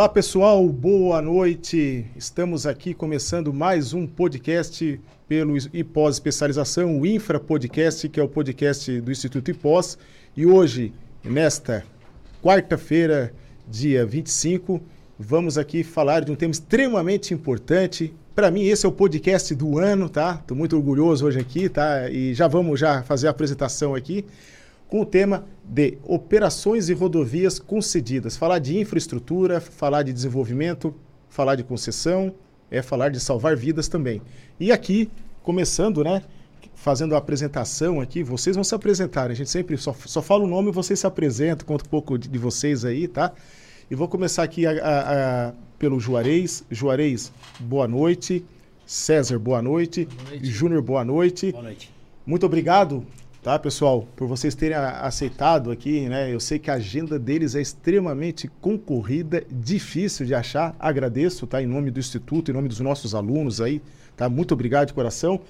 Olá pessoal, boa noite. Estamos aqui começando mais um podcast pelo IPOS Especialização, o Infra Podcast, que é o podcast do Instituto IPOS. E hoje, nesta quarta-feira, dia 25, vamos aqui falar de um tema extremamente importante. Para mim, esse é o podcast do ano, tá? Estou muito orgulhoso hoje aqui, tá? E já vamos já fazer a apresentação aqui com o tema de operações e rodovias concedidas. Falar de infraestrutura, falar de desenvolvimento, falar de concessão, é falar de salvar vidas também. E aqui, começando, né? Fazendo a apresentação aqui, vocês vão se apresentar. A gente sempre só, só fala o nome e vocês se apresentam, conta um pouco de, de vocês aí, tá? E vou começar aqui a, a, a, pelo Juarez. Juarez, boa noite. César, boa noite. Boa noite. Júnior, boa noite. Boa noite. Muito obrigado tá, pessoal, por vocês terem aceitado aqui, né? Eu sei que a agenda deles é extremamente concorrida, difícil de achar. Agradeço, tá, em nome do instituto, em nome dos nossos alunos aí, tá? Muito obrigado de coração.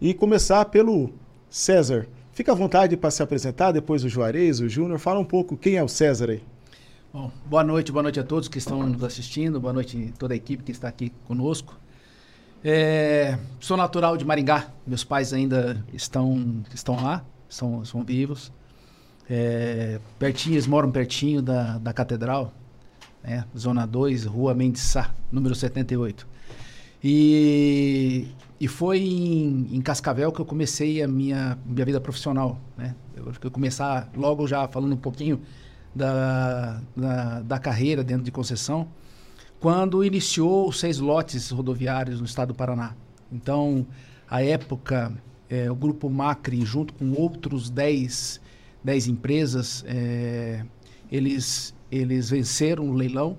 E começar pelo César. Fica à vontade para se apresentar, depois o Juarez, o Júnior. Fala um pouco quem é o César aí. Bom, boa noite, boa noite a todos que estão nos assistindo, boa noite a toda a equipe que está aqui conosco. É, sou natural de Maringá. Meus pais ainda estão, estão lá, são, são vivos. É, pertinho, eles moram pertinho da, da catedral, né? Zona 2, Rua Mendes Sá, número 78. E, e foi em, em, Cascavel que eu comecei a minha, minha vida profissional. Né? Eu eu começar logo já falando um pouquinho da, da, da carreira dentro de concessão quando iniciou os seis lotes rodoviários no estado do Paraná. Então, à época, é, o Grupo Macri, junto com outros dez, dez empresas, é, eles, eles venceram o leilão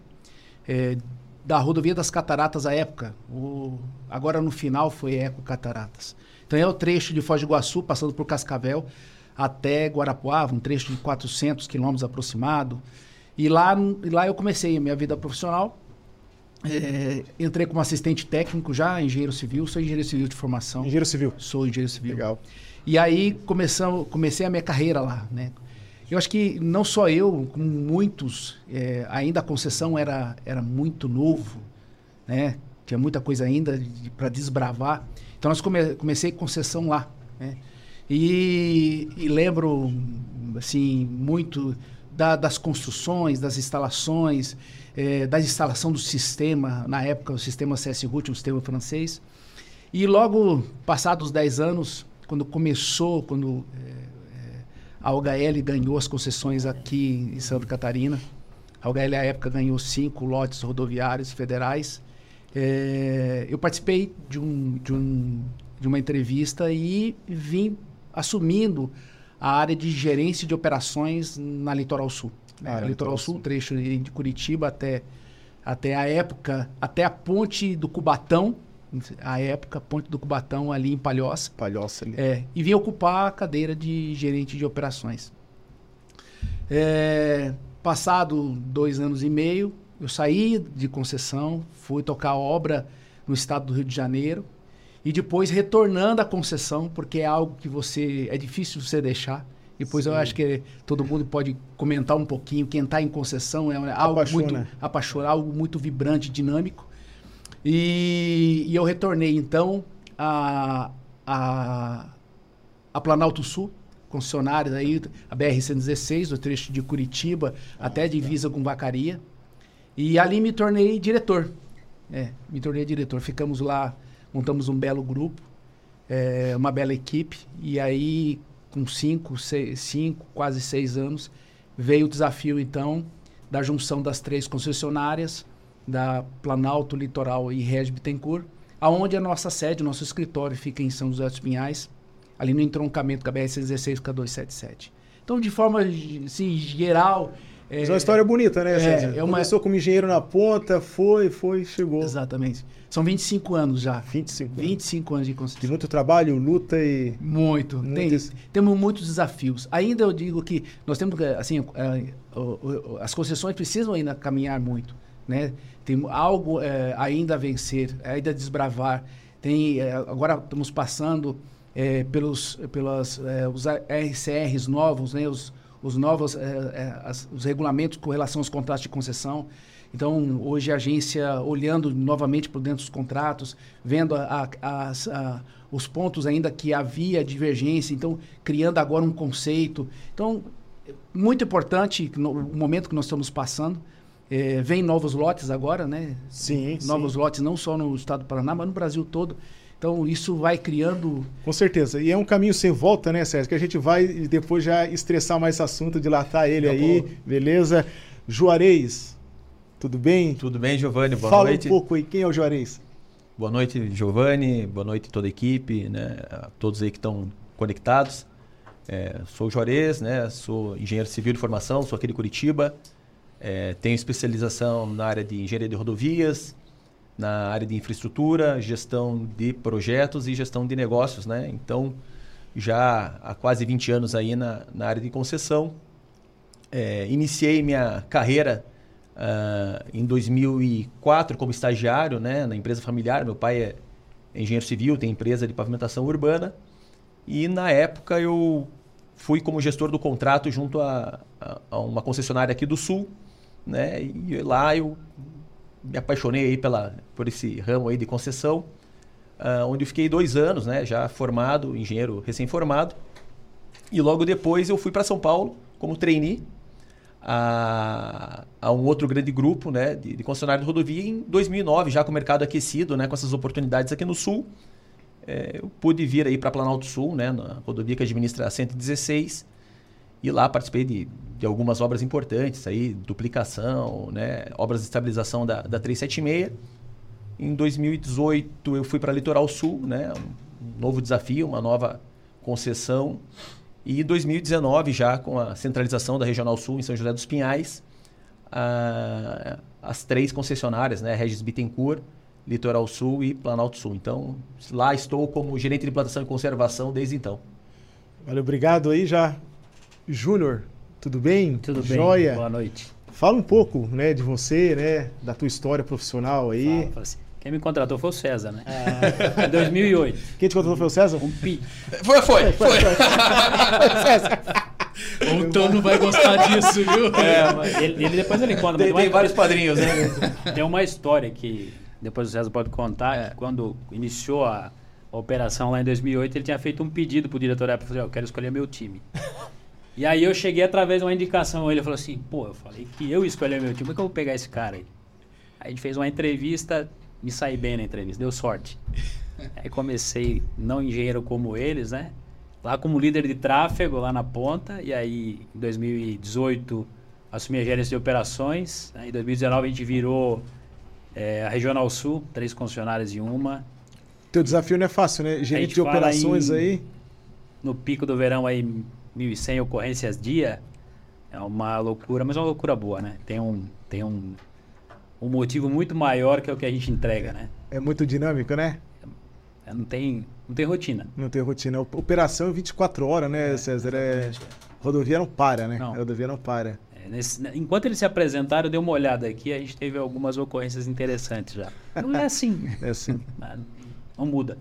é, da rodovia das Cataratas à época. O, agora, no final, foi Eco Cataratas. Então, é o trecho de Foz do Iguaçu, passando por Cascavel, até Guarapuava, um trecho de 400 quilômetros aproximado. E lá, lá eu comecei a minha vida profissional é, entrei como assistente técnico já, engenheiro civil, sou engenheiro civil de formação. Engenheiro civil? Sou engenheiro civil. Legal. E aí começamos, comecei a minha carreira lá, né? Eu acho que não só eu, como muitos, é, ainda a concessão era, era muito novo, né? Tinha muita coisa ainda para desbravar. Então nós come, comecei concessão lá, né? E, e lembro, assim, muito da, das construções, das instalações, é, da instalação do sistema, na época o sistema CS-ROUTE, um sistema francês. E logo passados 10 anos, quando começou, quando é, é a OHL ganhou as concessões aqui em Santa Catarina, a OHL à época ganhou cinco lotes rodoviários federais, é, eu participei de, um, de, um, de uma entrevista e vim assumindo a área de gerência de operações na Litoral Sul. Ah, Litoral Sul, trecho de Curitiba até, até a época, até a ponte do Cubatão, a época, ponte do Cubatão ali em Palhoça. Palhoça ali. É, e vim ocupar a cadeira de gerente de operações. É, passado dois anos e meio, eu saí de concessão, fui tocar obra no estado do Rio de Janeiro e depois retornando à concessão, porque é algo que você é difícil você deixar. Depois Sim. eu acho que todo mundo pode comentar um pouquinho. Quem está em concessão é algo Apaixona. muito apaixonante, algo muito vibrante, dinâmico. E, e eu retornei então a, a, a Planalto Sul, concessionária aí, a BR-116, o trecho de Curitiba ah, até a divisa tá. com Vacaria. E ali me tornei diretor. É, me tornei diretor. Ficamos lá, montamos um belo grupo, é, uma bela equipe. E aí com cinco, seis, cinco, quase seis anos, veio o desafio, então, da junção das três concessionárias, da Planalto, Litoral e Regi Bittencourt, aonde a nossa sede, nosso escritório fica em São José dos Pinhais, ali no entroncamento com a BR-116 com a 277. Então, de forma assim, geral, é, Mas é uma história bonita, né? É, é uma... Começou como engenheiro na ponta, foi, foi, chegou. Exatamente. São 25 anos já. 25 anos. 25 anos de construção. De muito trabalho, luta e... Muito. Tem, temos muitos desafios. Ainda eu digo que nós temos, assim, é, as concessões precisam ainda caminhar muito, né? Tem algo é, ainda a vencer, ainda a desbravar. Tem, é, agora estamos passando é, pelos, pelos os RCRs novos, né? Os, os novos é, as, os regulamentos com relação aos contratos de concessão. Então, hoje a agência olhando novamente por dentro dos contratos, vendo a, a, a, os pontos ainda que havia divergência, então criando agora um conceito. Então, muito importante no momento que nós estamos passando. É, vem novos lotes agora, né? Sim, Novos sim. lotes não só no estado do Paraná, mas no Brasil todo. Então, isso vai criando... Com certeza. E é um caminho sem volta, né, Sérgio? Que a gente vai depois já estressar mais esse assunto, dilatar ele Tá aí, bom. beleza? Juarez, tudo bem? Tudo bem, Giovanni? Boa Fala noite. um pouco aí, quem é o Juarez? Boa noite, Giovanni. Boa noite toda a equipe, né? A todos aí que estão conectados. É, sou o Juarez, né? Sou engenheiro civil de formação, sou aqui de Curitiba. É, tenho especialização na área de engenharia de rodovias, na área de infraestrutura, gestão de projetos e gestão de negócios, né? Então, já há quase 20 anos aí na, na área de concessão. É, iniciei minha carreira ah, em 2004 como estagiário né, na empresa familiar. Meu pai é engenheiro civil, tem empresa de pavimentação urbana. E na época eu fui como gestor do contrato junto a, a- a uma concessionária aqui do Sul. Né, e lá eu me apaixonei aí pela, por esse ramo aí de concessão, ah, onde eu fiquei dois anos, né, já formado, engenheiro recém-formado. E logo depois eu fui para São Paulo como trainee a, a um outro grande grupo né, de, de concessionário de rodovia em 2009, já com o mercado aquecido, né, com essas oportunidades aqui no Sul. É, eu pude vir aí para Planalto Sul, né, na rodovia que administra a 116, e lá participei de, de algumas obras importantes, aí, duplicação, né, obras de estabilização da, da 376. Em 2018 eu fui para Litoral Sul, né, um novo desafio, uma nova concessão. E em 2019, já com a centralização da Regional Sul em São José dos Pinhais, a- as três concessionárias, né, Regis Bittencourt, Litoral Sul e Planalto Sul. Então, lá estou como gerente de implantação e conservação desde então. Valeu, obrigado aí já. Júnior, tudo bem? Tudo bem? Joia? Boa noite. Fala um pouco, né, de você, né, da tua história profissional aí. Fala, fala assim. Quem me contratou foi o César, né? Em 2008. Quem te contratou foi o César? Um pi... Foi, foi, foi. O Tom não vai gostar disso, viu? É, mas ele, ele depois ele conta. mas Tem, tem, vários padrinhos, né? tem uma história que depois o César pode contar. que Quando iniciou a, a operação lá em 2008, ele tinha feito um pedido pro diretor da época. "Ó, eu quero escolher meu time. E aí eu cheguei através de uma indicação. Ele falou assim, pô, eu falei que eu escolhi meu time. Como é que eu vou pegar esse cara aí? Aí a gente fez uma entrevista, me saí bem na entrevista, deu sorte. Aí comecei, não engenheiro como eles, né? Lá como líder de tráfego, lá na ponta. E aí, em 2018, assumi a gerência de operações. Aí, em 2019, a gente virou eh, a Regional Sul, três concessionárias em uma. Teu desafio não é fácil, né? Gerente gente de operações em- aí. No pico do verão, aí, 1.100 ocorrências dia. É uma loucura, mas é uma loucura boa, né? Tem um, tem um, um motivo muito maior que é o que a gente entrega, né? É muito dinâmico, né? É, Não tem, não tem rotina. Não tem rotina. Operação é 24 horas, né, César? É... Rodovia não para, né? Não. Rodovia não para. É, nesse- né, enquanto eles se apresentaram, eu dei uma olhada aqui, a gente teve algumas ocorrências interessantes já. Não é assim, É assim. mas não muda.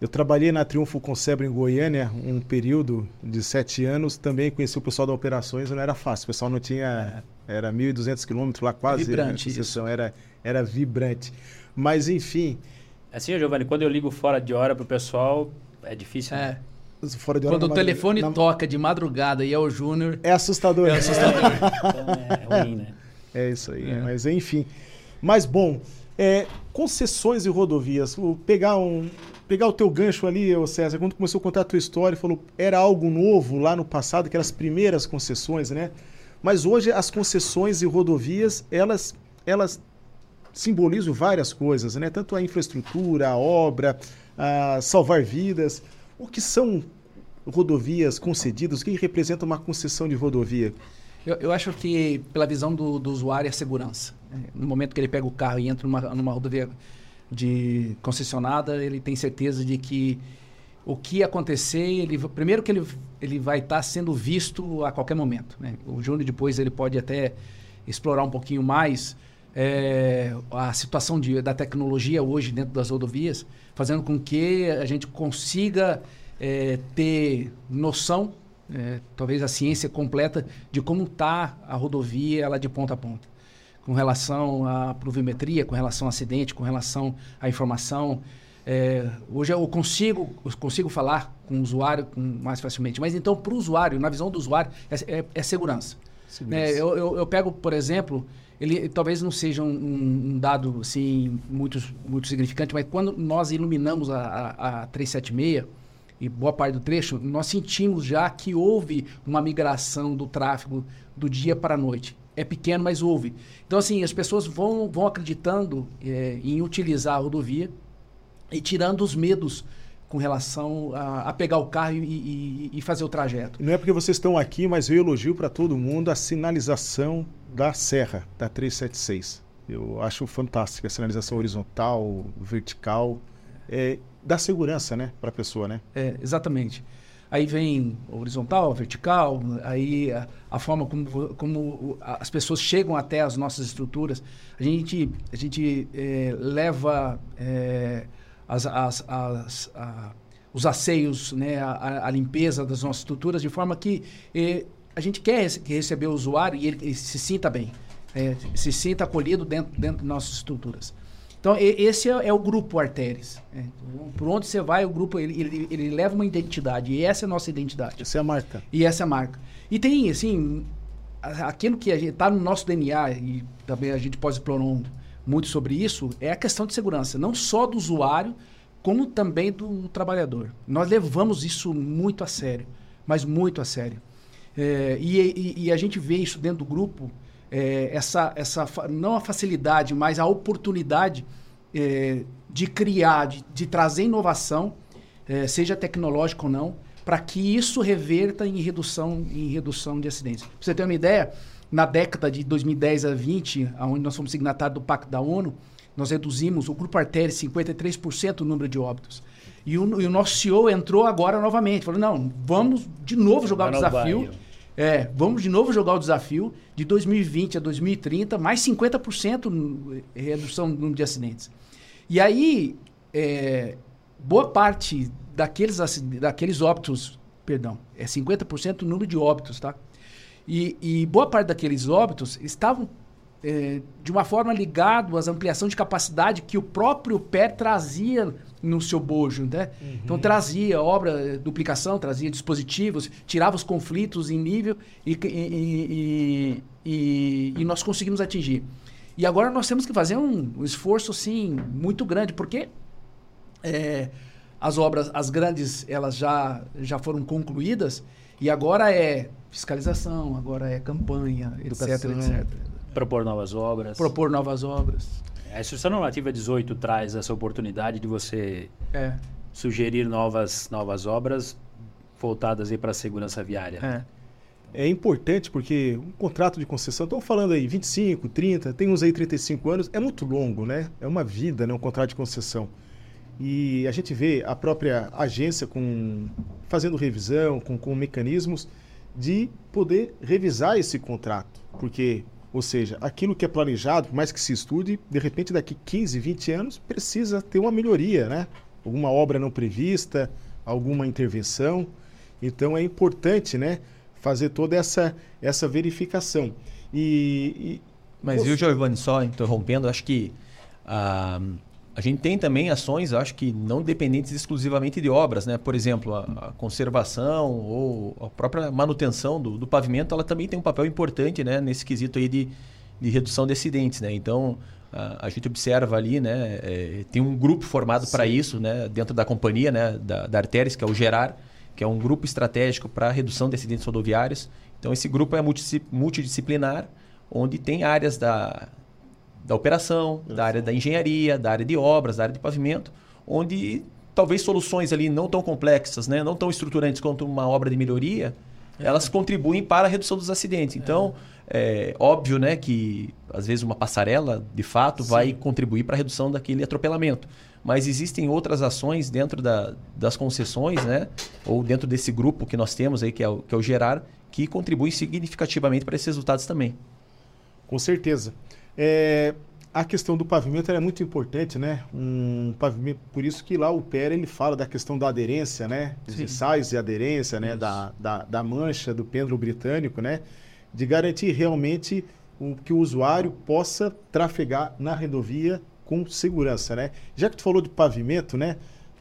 Eu trabalhei na Triunfo Concebre em Goiânia um período de sete anos. Também conheci o pessoal da operações, não era fácil. O pessoal não tinha. Era 1.200 quilômetros lá quase. Vibrante né? Concessão, Era, era vibrante. Mas, enfim, Assim, Giovanni, quando eu ligo fora de hora pro pessoal, é difícil. É. né? fora de hora Quando o telefone na- toca de madrugada e é o Júnior, É assustador. é assustador. Então é ruim, né? É isso aí. É. Mas, enfim. Mas, bom, é, concessões e rodovias. O- pegar, um, pegar o teu gancho ali, César, quando começou a contar a tua história, falou era algo novo lá no passado, que eram as primeiras concessões, né? Mas hoje as concessões e rodovias, elas, elas simbolizam várias coisas, né? Tanto a infraestrutura, a obra, a salvar vidas. O que são rodovias concedidas? O que representa uma concessão de rodovia? Eu, eu acho que, pela visão do, do usuário, é segurança. No momento que ele pega o carro e entra numa, numa rodovia de concessionada, ele tem certeza de que o que acontecer, ele, primeiro que ele, ele vai estar sendo visto a qualquer momento. né? O Júnior depois ele pode até explorar um pouquinho mais é, a situação de, da tecnologia hoje dentro das rodovias, fazendo com que a gente consiga é, ter noção, é, talvez a ciência completa, de como está a rodovia ela de ponta a ponta. Com relação à pluviometria, com relação ao acidente, com relação à informação. É, hoje eu consigo, eu consigo falar com o usuário com, mais facilmente. Mas então, para o usuário, na visão do usuário, é, é, é segurança. segurança. É, eu, eu, eu, pego, por exemplo, ele talvez não seja um, um, dado assim, muito, muito significante, mas quando nós iluminamos a, a, a 376 e boa parte do trecho, nós sentimos já que houve uma migração do tráfego do dia para a noite. É pequeno, mas houve. Então, assim, as pessoas vão, vão acreditando é, em utilizar a rodovia e tirando os medos com relação a, a pegar o carro e, e, e, fazer o trajeto. Não é porque vocês estão aqui, mas eu elogio para todo mundo a sinalização da serra, da 376. Eu acho fantástica a sinalização horizontal, vertical. É, dá segurança, né, para a pessoa, né? É, exatamente. Aí vem horizontal, vertical, aí a, a, forma como, como as pessoas chegam até as nossas estruturas. A gente, a gente é, leva é, as, as, as, a, os asseios, né, a, a, limpeza das nossas estruturas, de forma que eh, a gente quer receber o usuário e ele, ele se sinta bem, se sinta acolhido dentro, dentro de nossas estruturas. Então, esse é, é, o grupo Artéries. É. Por onde você vai, o grupo, ele, ele, ele, leva uma identidade. E essa é a nossa identidade. Essa é a marca. E essa é a marca. E tem, assim, aquilo que está no nosso DNA, e também a gente pode explorar muito sobre isso é a questão de segurança, não só do usuário, como também do trabalhador. Nós levamos isso muito a sério, mas muito a sério. É, e, e, e, a gente vê isso dentro do grupo, é, essa, essa, não a facilidade, mas a oportunidade é, de criar, de, de trazer inovação, é, seja tecnológico ou não, para que isso reverta em redução, em redução de acidentes. Para você ter uma ideia, na década de 2010 a 20, onde nós fomos signatários do Pacto da ONU, nós reduzimos o grupo artéria 53% o número de óbitos. E o, e o, nosso CEO entrou agora novamente, falou: não, vamos de novo jogar o desafio. É, vamos de novo jogar o desafio de 2020 a 2030, mais 50% redução no número de acidentes. E aí, é, boa parte daqueles, daqueles óbitos, perdão, é 50% o número de óbitos, tá? E, e boa parte daqueles óbitos estavam é, de uma forma ligado às ampliação de capacidade que o próprio pé trazia no seu bojo, né? Uhum. Então trazia obra, duplicação, trazia dispositivos, tirava os conflitos em nível e, e, e, e, nós conseguimos atingir. E agora nós temos que fazer um, um esforço assim muito grande, porque é, as obras, as grandes, elas já, já foram concluídas e agora é fiscalização, agora é campanha, etc, etc. Propor novas obras. Propor novas obras. A Instrução Normativa 18 traz essa oportunidade de você é. sugerir novas, novas obras voltadas para a segurança viária. É. é importante porque um contrato de concessão, estão falando aí 25, 30, tem uns aí 35 anos, é muito longo, né? É uma vida, né? Um contrato de concessão. E a gente vê a própria agência com fazendo revisão, com, com mecanismos de poder revisar esse contrato. Porque, ou seja, aquilo que é planejado, por mais que se estude, de repente daqui 15, 20 anos precisa ter uma melhoria, né? Alguma obra não prevista, alguma intervenção. Então é importante, né, fazer toda essa, essa verificação. E, e... Mas viu, Giovanni, só interrompendo, acho que ah, a gente tem também ações, acho que não dependentes exclusivamente de obras, né? Por exemplo, a, a conservação ou a própria manutenção do, do, pavimento, ela também tem um papel importante, né? Nesse quesito aí de, de redução de acidentes, né? Então, a, a gente observa ali, né? É, tem um grupo formado para isso, né? Dentro da companhia, né? Da, da Arteris, que é o Gerar, que é um grupo estratégico para redução de acidentes rodoviários. Então, esse grupo é multidisciplinar, onde tem áreas da, da operação, da área da engenharia, da área de obras, da área de pavimento, onde talvez soluções ali não tão complexas, né, não tão estruturantes quanto uma obra de melhoria, é. elas contribuem para a redução dos acidentes. Então, é, é óbvio né, que às vezes uma passarela, de fato, Sim. vai contribuir para a redução daquele atropelamento. Mas existem outras ações dentro da, das concessões, né, ou dentro desse grupo que nós temos aí, que é o, que é o Gerar, que contribuem significativamente para esses resultados também. Com certeza. É, a questão do pavimento é muito importante, né? Um pavimento, por isso que lá o PER ele fala da questão da aderência, né? Dos ensaios de aderência, né? Da, da, da, mancha do pêndulo britânico, né? De garantir realmente o, que o usuário possa trafegar na rodovia com segurança, né? Já que tu falou de pavimento, né?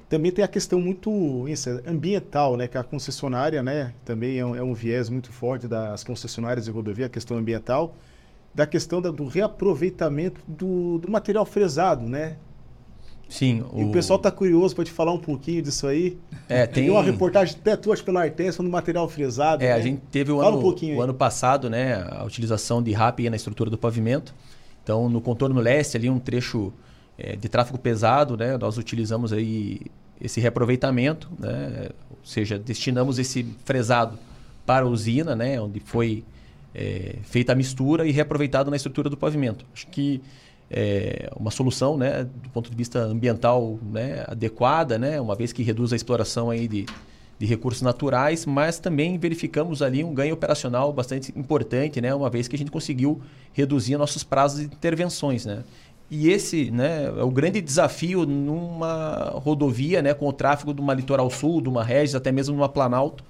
Também tem a questão muito isso, ambiental, né? Que a concessionária, né? Também é um, é um, viés muito forte das concessionárias de rodovia, a questão ambiental, da questão da, do reaproveitamento do, do, material fresado, né? Sim. O... E o pessoal está curioso para te falar um pouquinho disso aí. É, tem, tem uma reportagem até tua pela Artes falando do material fresado. É, né? a gente teve o, ano, um o ano passado, né? A utilização de RAP na estrutura do pavimento. Então, no contorno leste, ali um trecho é, de tráfego pesado, né? Nós utilizamos aí esse reaproveitamento, né? Ou seja, destinamos esse fresado para a usina, né? Onde foi é, feita a mistura e reaproveitado na estrutura do pavimento. Acho que é uma solução, né? Do ponto de vista ambiental, né? Adequada, né? Uma vez que reduz a exploração aí de, de recursos naturais, mas também verificamos ali um ganho operacional bastante importante, né? Uma vez que a gente conseguiu reduzir nossos prazos de intervenções, né? E esse né, é o grande desafio numa rodovia, né, com o tráfego de uma litoral sul, de uma Regis, até mesmo numa Planalto,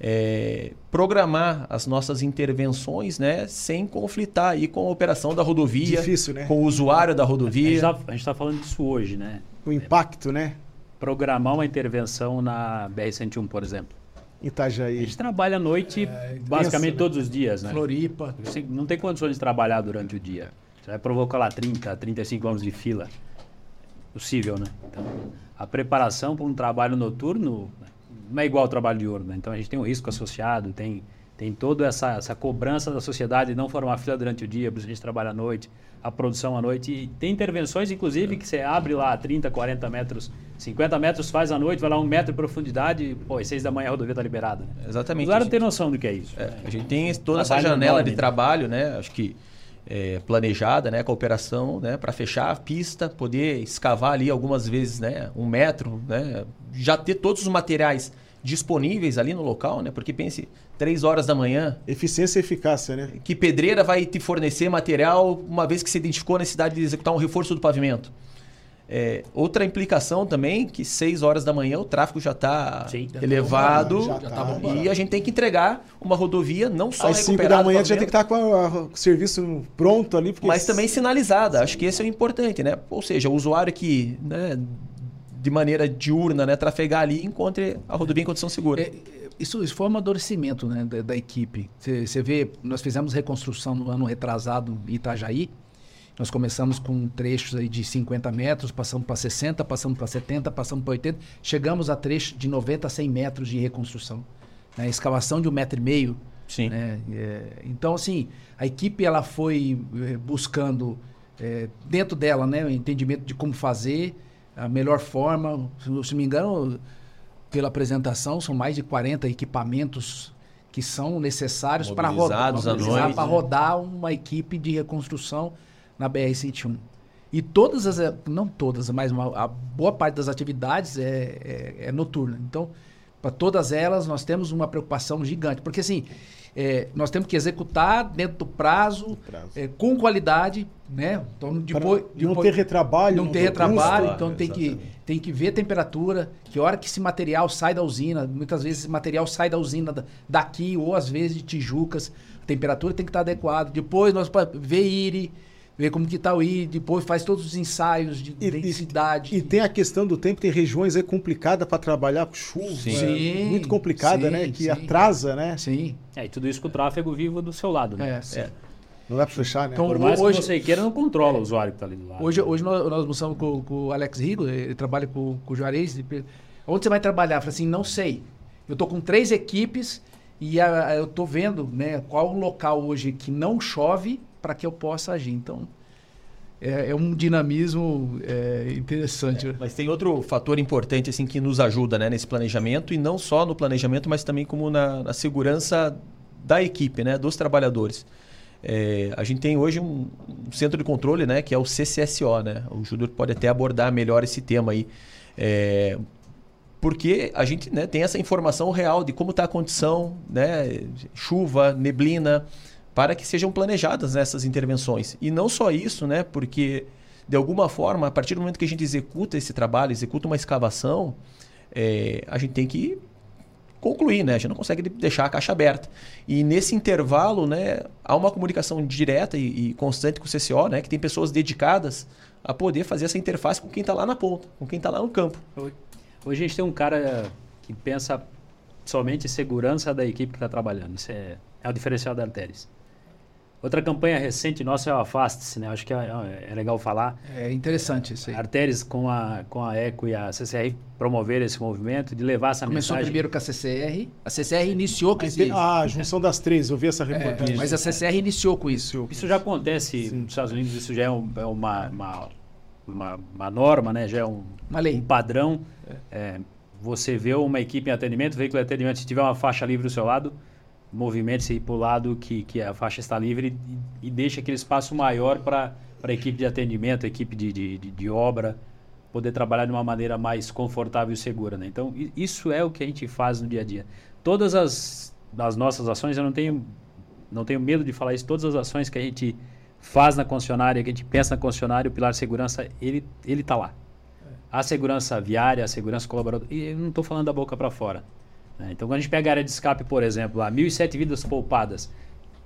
é, programar as nossas intervenções né, sem conflitar aí com a operação da rodovia, Difícil, né? com o usuário da rodovia. A gente está tá falando disso hoje, né? O impacto, né? Programar uma intervenção na BR-101, por exemplo. Itajaí. A gente trabalha à noite é, basicamente pensa, todos os dias, né? Floripa. Não tem condições de trabalhar durante o dia. Você vai provocar lá 30, 35 anos de fila. Possível, né? Então, a preparação para um trabalho noturno não é igual ao trabalho diurno. Né? Então, a gente tem um risco associado, tem, tem toda essa, essa cobrança da sociedade de não formar fila durante o dia, por isso a gente trabalha à noite, a produção à noite. E tem intervenções, inclusive, que você abre lá 30, 40 metros, 50 metros, faz à noite, vai lá um metro de profundidade, pô, às 6 da manhã a rodovia está liberada. Né? Exatamente. O usuário não tem noção do que é isso. É, né? A gente tem toda essa janela enorme, de trabalho, né? Acho que é, planejada, né, com a operação, né, para fechar a pista, poder escavar ali algumas vezes, né, um metro, né, já ter todos os materiais disponíveis ali no local, né, porque pense três horas da manhã. Eficiência e eficácia, né? Que pedreira vai te fornecer material uma vez que se identificou a necessidade de executar um reforço do pavimento? É, outra implicação também, que 6 horas da manhã o tráfego já está elevado já tá tá e a gente tem que entregar uma rodovia não só Às 5 da manhã já tem que estar tá com o serviço pronto ali. Mas também sinalizada. Sim. Acho que esse é o importante, né? Ou seja, o usuário que né, de maneira diurna, né, trafegar ali encontre a rodovia em condição segura. É, isso, isso foi um amadurecimento né, da, da equipe. Você vê, nós fizemos reconstrução no ano retrasado em Itajaí, nós começamos com trechos aí de 50 metros, passamos para 60, passamos para 70, passamos para 80, chegamos a trechos de 90 a 100 metros de reconstrução. Né? Escavação de um metro e meio. Sim. Né? É, então, assim, a equipe ela foi é, buscando é, dentro dela né, o entendimento de como fazer, a melhor forma. Se, se não me engano, pela apresentação, são mais de 40 equipamentos que são necessários para rodar, para rodar uma equipe de reconstrução na BR-101. E todas as, não todas, mas uma, a boa parte das atividades é, é, é noturna. Então, para todas elas, nós temos uma preocupação gigante. Porque, assim, é, nós temos que executar dentro do prazo, prazo. É, com qualidade, né? Então, depois, não depois, ter retrabalho. Não ter retrabalho, então tem que, tem que ver a temperatura, que hora que esse material sai da usina, muitas vezes esse material sai da usina daqui, ou às vezes de Tijucas, a temperatura tem que estar adequada. Depois nós ver IRI, ver como que tá o I, depois faz todos os ensaios de e, densidade. E, e, tem a questão do tempo, tem regiões aí complicadas para trabalhar com chuva. Sim. É, muito complicada, sim, né? Que sim. atrasa, né? Sim. É, e tudo isso com o tráfego vivo do seu lado, né? É, é. Não dá para fechar, né? Então, Por mais hoje, que você queira, não controla o usuário que está ali do lado. Hoje, hoje nós, nós almoçamos com, com, o Alex Rigo, ele trabalha com, com o Juarez. Onde você vai trabalhar? Eu falei assim, não sei. Eu estou com três equipes e a, eu estou vendo né, qual o local hoje que não chove para que eu possa agir. Então, é, é um dinamismo é, interessante. É, mas tem outro fator importante assim que nos ajuda né, nesse planejamento, e não só no planejamento, mas também como na, na segurança da equipe, né, dos trabalhadores. É, a gente tem hoje um, um, centro de controle, né, que é o CCSO, né? O Júlio pode até abordar melhor esse tema aí. É, porque a gente né, tem essa informação real de como está a condição, né, chuva, neblina, para que sejam planejadas essas intervenções. E não só isso, né? Porque, de alguma forma, a partir do momento que a gente executa esse trabalho, executa uma escavação, é, a gente tem que concluir, né? A gente não consegue deixar a caixa aberta. E nesse intervalo, né, há uma comunicação direta e, e constante com o CCO, né, que tem pessoas dedicadas a poder fazer essa interface com quem está lá na ponta, com quem está lá no campo. Hoje a gente tem um cara que pensa somente em segurança da equipe que está trabalhando. Isso é, é o diferencial da Arteris. Outra campanha recente nossa é o Afaste-se, né? Acho que é, é, legal falar. É interessante isso aí. Arteris com a, com a ECO e a CCR promover esse movimento, de levar essa Começou mensagem. primeiro com a CCR. A CCR iniciou com esse... tem- Ah, a junção das três, eu vi essa reportagem. É, mas a CCR iniciou com isso. Isso já acontece nos Estados Unidos, isso já é, um- é uma, uma, uma, uma norma, né? Já é um, Uma lei. um padrão. É, você vê uma equipe em atendimento, veículo de atendimento, se tiver uma faixa livre do seu lado, movimente-se para o lado que, que a faixa está livre e, e deixa aquele espaço maior para a equipe de atendimento, a equipe de, de, de, de obra, poder trabalhar de uma maneira mais confortável e segura. Né? Então, isso é o que a gente faz no dia a dia. Todas as, as nossas ações, eu não tenho, não tenho medo de falar isso, todas as ações que a gente faz na concessionária, que a gente pensa na concessionária, o pilar segurança, ele ele está lá. A segurança viária, a segurança colaboradora, e eu não estou falando da boca para fora. Né? Então, quando a gente pega a área de escape, por exemplo, lá, 1.007 vidas poupadas.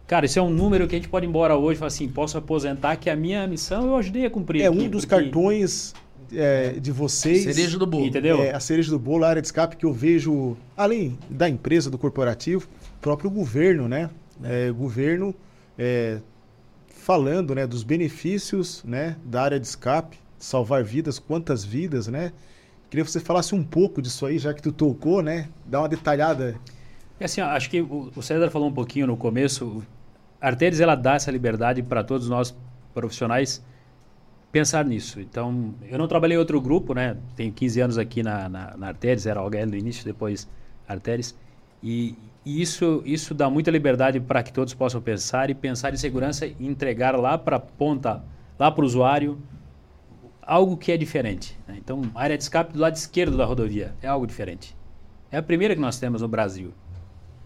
Cara, isso é um número que a gente pode ir embora hoje e falar assim, posso aposentar que a minha missão eu ajudei a cumprir. É aqui, um dos porque- cartões é, de vocês. Cereja do bolo. Entendeu? É, a cereja do bolo, a área de escape que eu vejo, além da empresa, do corporativo, o próprio governo, né? É, governo é, falando né, dos benefícios né, da área de escape, salvar vidas, quantas vidas, né? Queria que você falasse um pouco disso aí, já que tu tocou, né? Dá uma detalhada. É assim, ó, acho que o, César falou um pouquinho no começo. A Arteris ela dá essa liberdade para todos nós profissionais pensar nisso. Então, eu não trabalhei em outro grupo, né? Tenho 15 anos aqui na, na, na Arteris, era OHL no início, depois Arteris. E, e isso, isso dá muita liberdade para que todos possam pensar e pensar em segurança e entregar lá para a ponta, lá para o usuário, algo que é diferente. né? Então, a área de escape do lado esquerdo da rodovia é algo diferente. É a primeira que nós temos no Brasil.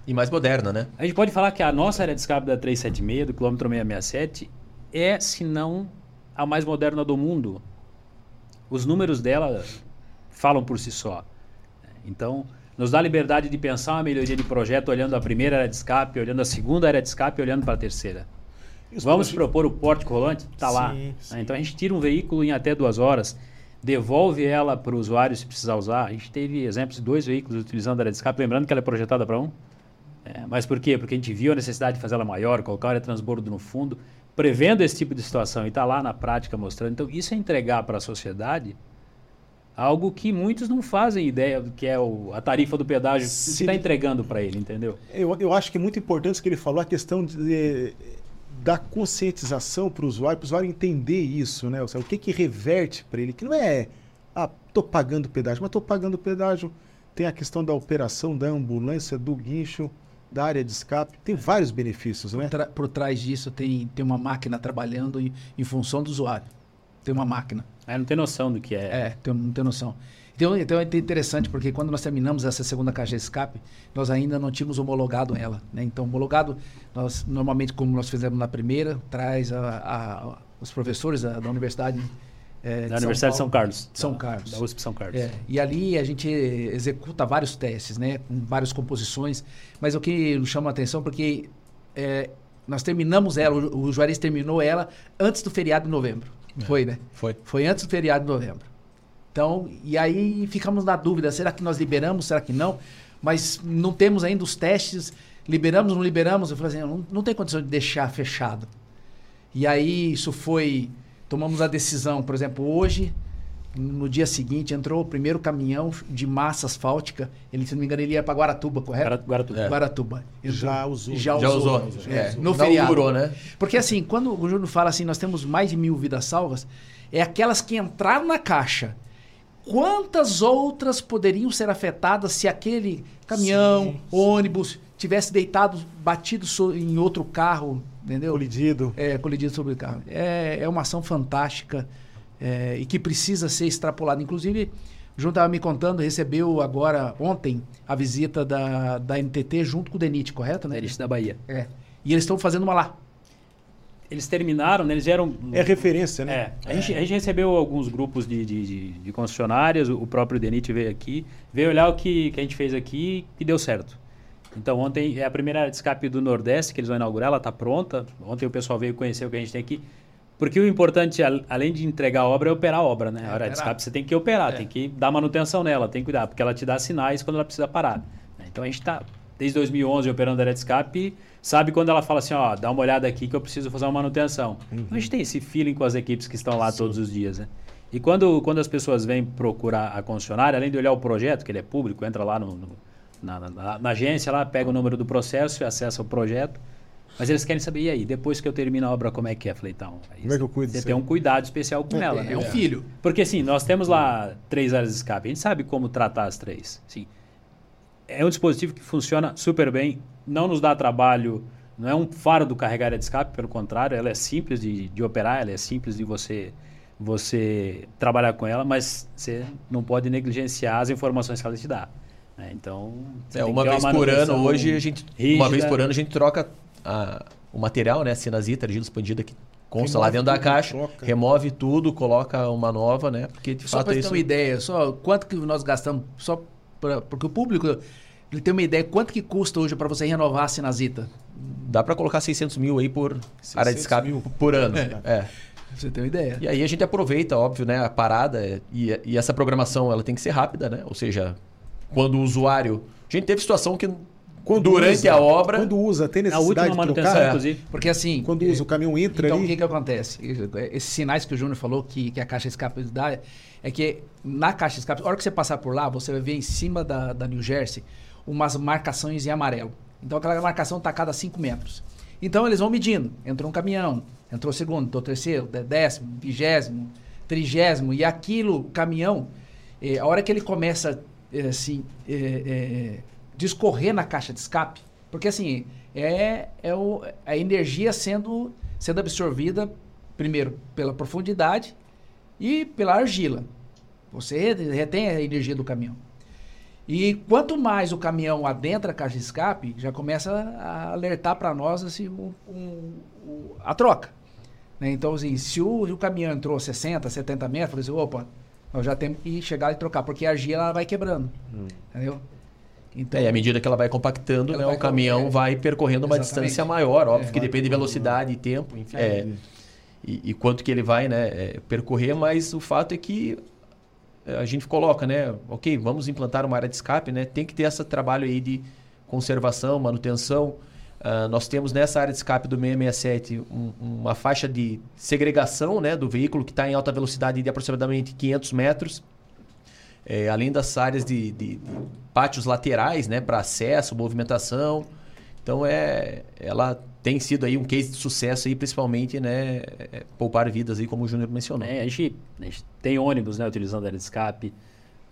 E mais moderna, né? A gente pode falar que a nossa área de escape da 376, do quilômetro 667, é, se não a mais moderna do mundo. Os números dela falam por si só. Então, nos dá liberdade de pensar uma melhoria de projeto olhando a primeira área de escape, olhando a segunda área de escape, olhando para a terceira. Os Vamos propor o porte rolante? Está lá. Sim, né? sim. Então a gente tira um veículo em até duas horas, devolve ela para o usuário se precisar usar. A gente teve exemplos de dois veículos utilizando a área de escape, lembrando que ela é projetada para um. É, mas por quê? Porque a gente viu a necessidade de fazer ela maior, colocar a área de transbordo no fundo, prevendo esse tipo de situação e está lá na prática mostrando. Então isso é entregar para a sociedade algo que muitos não fazem ideia do que é o- a tarifa do pedágio que Se- está entregando para ele, entendeu? Eu, eu acho que é muito importante isso que ele falou, a questão de, da conscientização para o usuário, para o usuário entender isso, né? Ou seja, o que, que reverte para ele, que não é, ah, tô pagando pedágio, mas tô pagando pedágio. Tem a questão da operação da ambulância, do guincho, da área de escape, tem vários benefícios, né? Por, tra- por trás disso tem, tem uma máquina trabalhando em, em função do usuário. Tem uma máquina. Aí não tem noção do que é. É, tem, não tem noção. Então, então é interessante, porque quando nós terminamos essa segunda caixa de escape, nós ainda não tínhamos homologado ela. Né? Então, homologado, nós normalmente, como nós fizemos na primeira, traz a, a- os professores da, da Universidade. é, Da Universidade de São Paulo. Carlos. São Da- Carlos. Da USP São Carlos. É, e ali a gente executa vários testes, né? Com várias composições. Mas o que nos chama a atenção, porque é, nós terminamos ela, o, o Juarez terminou ela antes do feriado de novembro. Foi, né? Foi. Foi antes do feriado de novembro. Então, e aí ficamos na dúvida, será que nós liberamos, será que não? Mas não temos ainda os testes, liberamos, não liberamos? Eu falei assim, não, não tem condição de deixar fechado. E aí isso foi, tomamos a decisão, por exemplo, hoje, no dia seguinte, entrou o primeiro caminhão de massa asfáltica, ele, se não me engano, ele ia para Guaratuba, correto? Tudo. É. Guaratuba. Entrou. Já usou. Já Já usou. usou. É, no Não feriado. inaugurou, né? Porque assim, quando o Júnior fala assim, nós temos mais de mil vidas salvas, é aquelas que entraram na caixa. Quantas outras poderiam ser afetadas se aquele caminhão, Sim, ônibus, tivesse deitado, batido so- em outro carro, entendeu? Colidido. É, colidido sobre o carro. É, é uma ação fantástica é, e que precisa ser extrapolada. Inclusive, o João estava me contando, recebeu agora, ontem, a visita da, da NTT junto com o DENIT, correto? Né? Elite da Bahia. É. E eles estão fazendo uma lá. Eles terminaram, né, eles eram... É referência, né? É, a, Gente, a gente recebeu alguns grupos de, de, de, de concessionárias, o próprio Denit veio aqui, veio olhar o que, que a gente fez aqui e deu certo. Então ontem é a primeira área de escape do Nordeste que eles vão inaugurar, ela está pronta. Ontem o pessoal veio conhecer o que a gente tem aqui. Porque o importante, além de entregar a obra, é operar a obra, né? a área de escape você tem que operar, é. tem que dar manutenção nela, tem que cuidar, porque ela te dá sinais quando ela precisa parar. Né? Então a gente está desde 2011 operando a área de escape, sabe quando ela fala assim, ó, dá uma olhada aqui que eu preciso fazer uma manutenção. Uhum. A gente tem esse feeling com as equipes que estão lá Sim. todos os dias, né? E quando, quando as pessoas vêm procurar a concessionária, além de olhar o projeto, que ele é público, entra lá no, no na, na, na, agência, lá pega o número do processo e acessa o projeto. Mas eles querem saber, e aí, depois que eu termino a obra, como é que é? Falei, então, como é que eu cuido Você tem um cuidado especial com é, ela. É, né? é um filho. Porque assim, nós temos lá três áreas de escape, a gente sabe como tratar as três. Sim. É um dispositivo que funciona super bem, não nos dá trabalho, não é um faro do carregar de escape, pelo contrário, ela é simples de, de operar, ela é simples de você você trabalhar com ela, mas você não pode negligenciar as informações que ela te dá. Né? Então, é, uma vez uma por ano, hoje a gente. Rígida. Uma vez por ano a gente troca a, o material, né? Sinazita, argila expandida que consta lá dentro da caixa, troca. remove tudo, coloca uma nova, né? Porque de só fato para é ter uma ideia, só quanto que nós gastamos, só pra, porque o público ele tem uma ideia quanto que custa hoje para você renovar a Sinazita? Dá para colocar 600 mil aí por área de escape mil. por ano. É. é. Você tem uma ideia. E aí a gente aproveita, óbvio, né, a parada e, e essa programação ela tem que ser rápida, né? Ou seja, quando o usuário. A gente teve situação que quando durante usa, a obra. Quando usa, tem necessidade a última manutenção, de trocar? inclusive. Porque assim. Quando usa, o caminhão entra então, ali. Então, o que, que acontece? Esses sinais que o Júnior falou que, que a caixa de escape dá, é que na caixa de escape, a hora que você passar por lá, você vai ver em cima da, da New Jersey umas marcações em amarelo. Então, aquela marcação está a cada 5 metros. Então, eles vão medindo. Entrou um caminhão, entrou o segundo, entrou o terceiro, décimo, vigésimo, trigésimo. E aquilo, caminhão, eh, a hora que ele começa é, assim, é, é, discorrer na caixa de escape, porque assim, é, é o, a energia sendo, sendo absorvida, primeiro, pela profundidade e pela argila. Você retém a energia do caminhão. E quanto mais o caminhão adentra a caixa de escape, já começa a alertar para nós assim, um, um, um, a troca. Né? Então, assim, se o, o, caminhão entrou 60, 70 metros, eu, opa, nós já temos que chegar e trocar, porque a argila ela vai quebrando. Hum. Entendeu? Então, é, à medida que ela vai compactando, ela né, vai o caminhão é, vai percorrendo uma exatamente. distância maior, óbvio é, que depende de velocidade e tempo, enfim. É, e, e, quanto que ele vai né, é, percorrer, mas o fato é que é, a gente coloca, né? Ok, vamos implantar uma área de escape, né? Tem que ter esse trabalho aí de conservação, manutenção. Uh, nós temos nessa área de escape do 667 um, uma faixa de segregação né, do veículo que está em alta velocidade de aproximadamente 500 metros. É, além das áreas de, de, de pátios laterais né, para acesso, movimentação. Então é, ela tem sido aí um case de sucesso aí, principalmente, né, é, poupar vidas aí, como o Júnior mencionou. É, a, gente, a gente tem ônibus, né, utilizando a área de escape.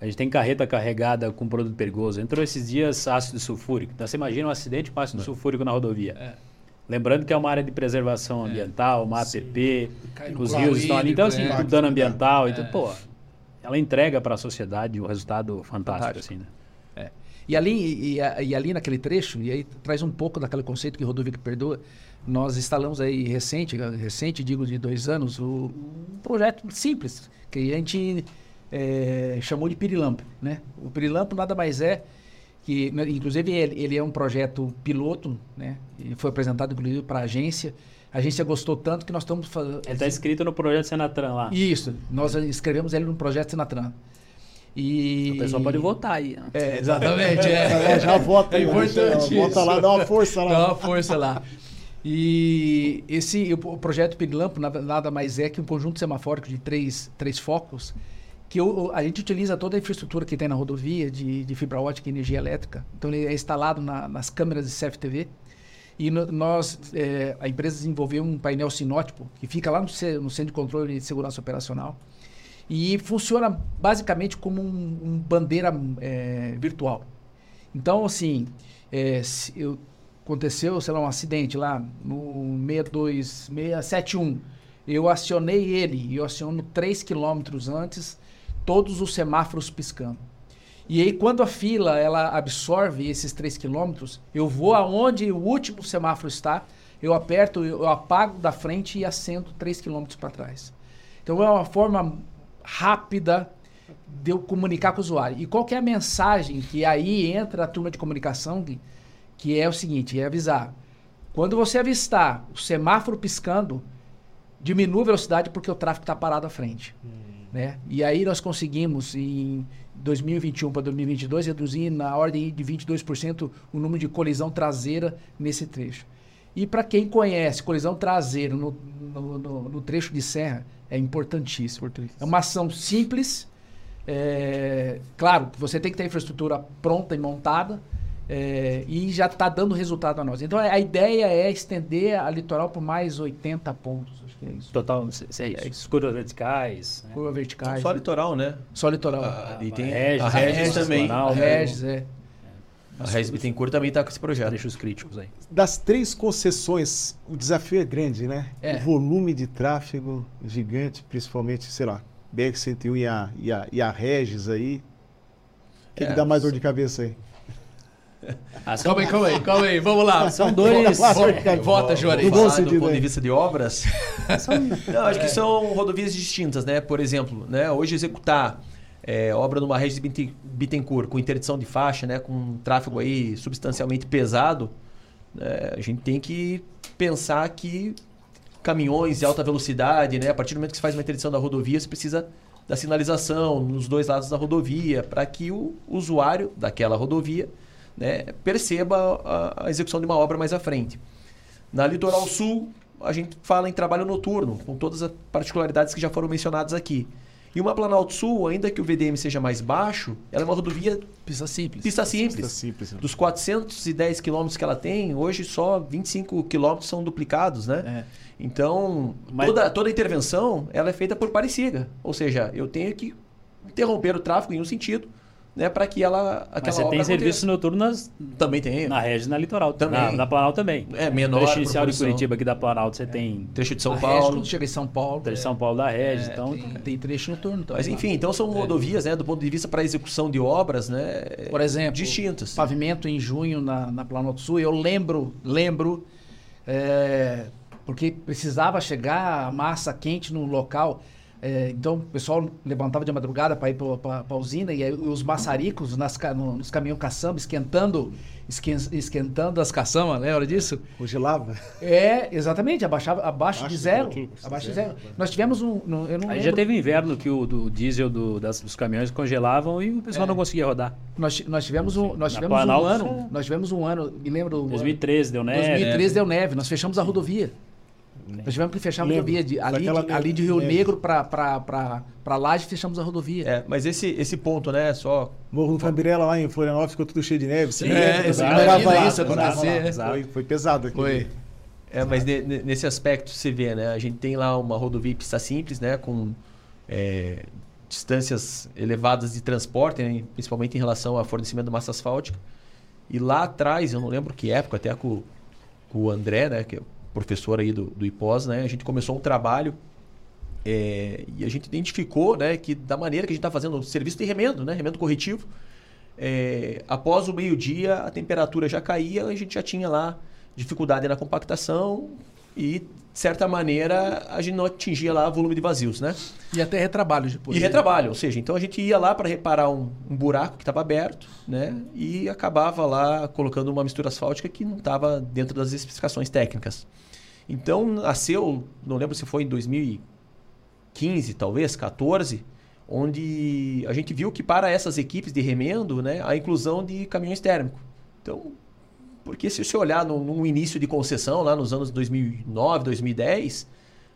A gente tem carreta carregada com produto perigoso. Entrou esses dias ácido sulfúrico. Então você imagina um acidente com ácido Não. sulfúrico na rodovia. É. Lembrando que é uma área de preservação é. ambiental, uma Sim. APP, os rios estão ali. Então, assim, tudo dano ambiental. Então, pô, ela entrega para a sociedade um resultado fantástico, fantástico. assim, né? É. E ali, e, e, ali naquele trecho, e aí traz um pouco daquele conceito que Rodovia que Perdoa, nós instalamos aí recente, recente digo de dois anos, o, um projeto simples, que a gente é, chamou de Pirilampo. Né? O Pirilampo nada mais é que, inclusive, ele, ele é um projeto piloto, né? E foi apresentado, inclusive, para a agência. A agência gostou tanto que nós estamos fazendo. Ele está escrito no projeto Senatran lá. Isso, nós escrevemos ele no projeto Senatran. E... O pessoal pode votar aí. Né? É, exatamente. é. é. já vota aí. É importante. Vota lá, dá uma força lá. Dá uma força lá. E esse o projeto Pirilampo nada mais é que um conjunto semafórico de três, três focos que eu, a gente utiliza toda a infraestrutura que tem na rodovia de, de fibra ótica e energia elétrica. Então ele é instalado na, nas câmeras de CFTV. E no, nós, é, a empresa desenvolveu um painel sinótipo que fica lá no, no, Centro de Controle de Segurança Operacional. E funciona basicamente como um, um bandeira é, virtual. Então, assim, é, eu, aconteceu, sei lá, um acidente lá no 62671. Eu acionei ele e eu aciono 3 quilômetros antes todos os semáforos piscando. E aí, quando a fila ela absorve esses 3 quilômetros, eu vou aonde o último semáforo está, eu aperto, eu apago da frente e acendo 3 km para trás. Então é uma forma rápida de eu comunicar com o usuário. E qual é a mensagem que aí entra a turma de comunicação, que, que é o seguinte, é avisar. Quando você avistar o semáforo piscando, diminua a velocidade porque o tráfego está parado à frente. Hum. Né? E aí nós conseguimos, em 2021 para 2022, reduzir na ordem de 22% o número de colisão traseira nesse trecho. E para quem conhece colisão traseira no, no, no, no, trecho de serra, é importantíssimo. É uma ação simples. É, claro, você tem que ter a infraestrutura pronta e montada, é, e já está dando resultado a nós. Então a ideia é estender a litoral por mais 80 pontos. É isso. Total, é isso. Curvas verticais. Né? Curvas verticais. Só né? litoral, né? Só litoral. Ah, e tem a Regis, a Regis também. A Regis, é. A Regis Bittencourt também está com esse projeto. Deixa os críticos aí. Das três concessões, o desafio é grande, né? É. O volume de tráfego gigante, principalmente, sei lá, BR-101 e a, e, a, e a Regis aí. O que, é, que dá mais dor de cabeça aí? Ah, calma aí, calma aí, calma aí, vamos lá. São dois. Vota, Juarez. Do, do, ponto de vista de obras, não, acho que são rodovias distintas, né? Por exemplo, né? hoje executar é, obra numa rede de Bittencourt com interdição de faixa, né? com um tráfego aí substancialmente pesado, né? a gente tem que pensar que caminhões de alta velocidade, né? a partir do momento que se faz uma interdição da rodovia, você precisa da sinalização nos dois lados da rodovia para que o usuário daquela rodovia né, perceba a, a, execução de uma obra mais à frente. Na Litoral Sul, a gente fala em trabalho noturno, com todas as particularidades que já foram mencionadas aqui. E uma Planalto Sul, ainda que o VDM seja mais baixo, ela é uma rodovia... Pista simples. Pista simples. Pista simples. Dos 410 quilômetros que ela tem, hoje só 25 quilômetros são duplicados, né? É. Então, Mas... toda, toda intervenção ela é feita por parecida. Ou seja, eu tenho que interromper o tráfego em um sentido, né, para que ela aquela Mas você tem serviço noturno nas, também tem na Regis na Litoral também. Na, na Planalto também. É menor trecho inicial de Curitiba aqui da Planalto você é. tem trecho de São a Paulo. Regis, chega em São Paulo trecho de é. São Paulo da Regis é, então tem, tem, trecho noturno também. mas enfim então são é. rodovias né do ponto de vista para execução de obras né por exemplo distintas. pavimento em junho na, na Planalto Sul eu lembro lembro é, porque precisava chegar a massa quente no local é, então, o pessoal levantava de madrugada para ir para a usina e aí, os maçaricos nas, no, nos caminhões caçamba, esquentando, esquentando as caçambas, lembra disso? Congelava? É, exatamente, abaixava, abaixo, de zero. abaixo de zero. Nós tivemos um. No, eu não aí já teve inverno que o do diesel do, das, dos caminhões congelavam e o pessoal é. não conseguia rodar. Nós, nós tivemos um, nós tivemos um ano. Nós tivemos um ano, me lembro. 2013 deu neve. 2013 deu neve, nós fechamos a rodovia. Né? Nós tivemos que fechar a rodovia de, ali, de, ali de Rio Negro para Laje, fechamos a rodovia. É, mas esse, esse ponto, né, só... Morro do Fambirela lá em Florianópolis ficou tudo cheio de neve. Sim, é, isso, imagina isso acontecer. Foi, foi pesado aqui. Foi. É, mas de, nesse aspecto você vê, né, a gente tem lá uma rodovia pista simples, né, com é, distâncias elevadas de transporte, né, principalmente em relação ao fornecimento de massa asfáltica. E lá atrás, eu não lembro que época, até com, com o André, né, que é professor aí do, do IPOS, né? A gente começou um trabalho é, e a gente identificou né, que da maneira que a gente está fazendo o serviço de remendo, né, remendo corretivo, é, após o meio-dia a temperatura já caía, a gente já tinha lá dificuldade na compactação e, certa maneira, a gente não atingia lá volume de vazios. Né? E até retrabalho depois. E retrabalho, ou seja, então a gente ia lá para reparar um, um buraco que estava aberto né, e acabava lá colocando uma mistura asfáltica que não estava dentro das especificações técnicas. Então nasceu, não lembro se foi em 2015, talvez, 14, onde a gente viu que para essas equipes de remendo, né, a inclusão de caminhões térmicos. Então, porque se você olhar no, no início de concessão, lá nos anos 2009, 2010,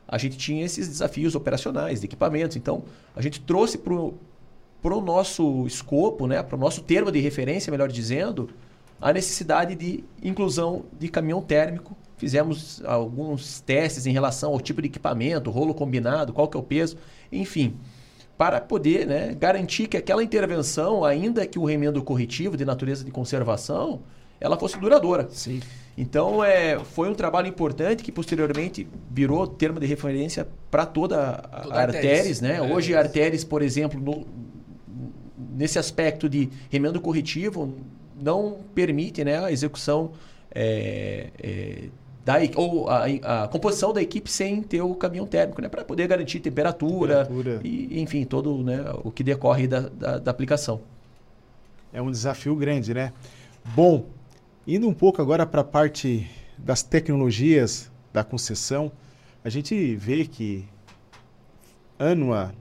a gente tinha esses desafios operacionais, de equipamentos. Então, a gente trouxe para o nosso escopo, né, para o nosso termo de referência, melhor dizendo, a necessidade de inclusão de caminhão térmico Fizemos alguns testes em relação ao tipo de equipamento, rolo combinado, qual que é o peso, enfim, para poder né, garantir que aquela intervenção, ainda que o remendo corretivo de natureza de conservação, ela fosse duradoura. Sim. Então, é, foi um trabalho importante que posteriormente virou termo de referência para toda a toda artéries. Né? É. Hoje, a artéries, por exemplo, no, nesse aspecto de remendo corretivo, não permite né, a execução é, é, da, ou a, a, composição da equipe sem ter o caminhão térmico, né? Para poder garantir temperatura, temperatura, e, enfim, todo né, o que decorre da, da, da aplicação. É um desafio grande, né? Bom, indo um pouco agora para a parte das tecnologias da concessão, a gente vê que ano a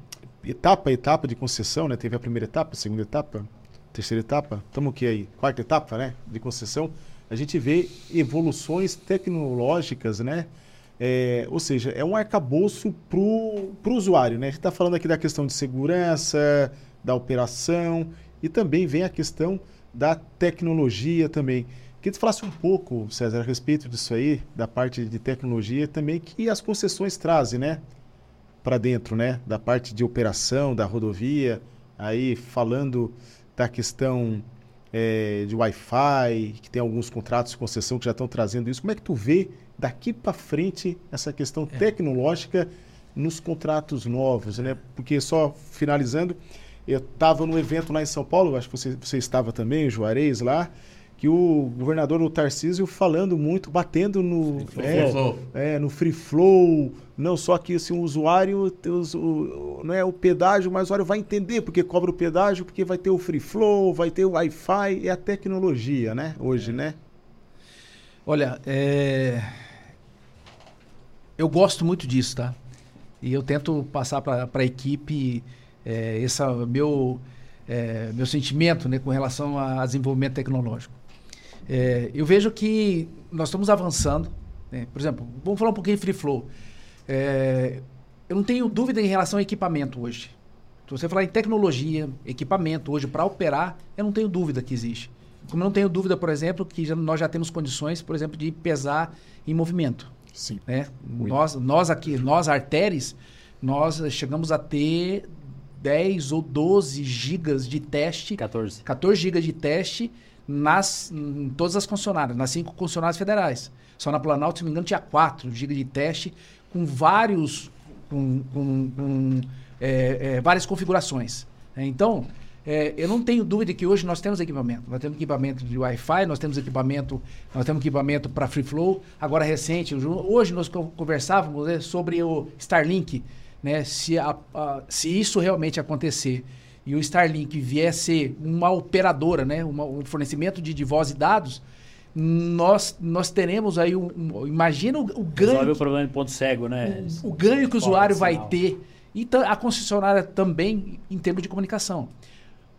etapa a etapa de concessão, né? Teve a primeira etapa, a segunda etapa, terceira etapa, estamos que aí? Quarta etapa, né? De concessão a gente vê evoluções tecnológicas, né? É, ou seja, é um arcabouço para o usuário, né? A gente está falando aqui da questão de segurança, da operação e também vem a questão da tecnologia também. Queria que você falasse um pouco, César, a respeito disso aí, da parte de tecnologia também que as concessões trazem, né? Para dentro, né? Da parte de operação da rodovia, aí falando da questão é, de Wi-Fi, que tem alguns contratos de concessão que já estão trazendo isso. Como é que tu vê daqui para frente essa questão é. tecnológica nos contratos novos, né? Porque só finalizando, eu estava no evento lá em São Paulo, acho que você, você estava também, Juarez lá, que o governador o Tarcísio falando muito, batendo no é, flow. É, no free flow, não só que assim, o usuário, o, não é o pedágio, mas o usuário vai entender porque cobra o pedágio, porque vai ter o free flow, vai ter o Wi-Fi, é a tecnologia, né? Hoje, é. né? Olha, é... eu gosto muito disso, tá? E eu tento passar para a equipe é, esse meu, é, meu sentimento né, com relação a desenvolvimento tecnológico. É, eu vejo que nós estamos avançando. Né? Por exemplo, vamos falar um pouquinho de Free Flow. É, eu não tenho dúvida em relação ao equipamento hoje. Se você falar em tecnologia, equipamento hoje para operar, eu não tenho dúvida que existe. Como eu não tenho dúvida, por exemplo, que já, nós já temos condições, por exemplo, de pesar em movimento. Sim. Né? Nós, nós aqui, nós artérias, nós chegamos a ter 10 ou 12 gigas de teste. 14. 14 gigas de teste nas, em todas as concessionárias, nas cinco concessionárias federais. Só na Planalto, se não me engano, tinha 4 GB de teste com vários com, com, com é, é, várias configurações. É, então, é, eu não tenho dúvida que hoje nós temos equipamento. Nós temos equipamento de Wi-Fi, nós temos equipamento, nós temos equipamento para Free Flow. Agora recente, hoje nós conversávamos né, sobre o Starlink, né? Se, a, a, se isso realmente acontecer e o Starlink vier ser uma operadora, né, uma, um fornecimento de, de voz e dados, nós, nós teremos aí um, um imagina o, o ganho. Resolve o problema de ponto cego, né? O, o ganho que o usuário vai ter. E a concessionária também em termos de comunicação.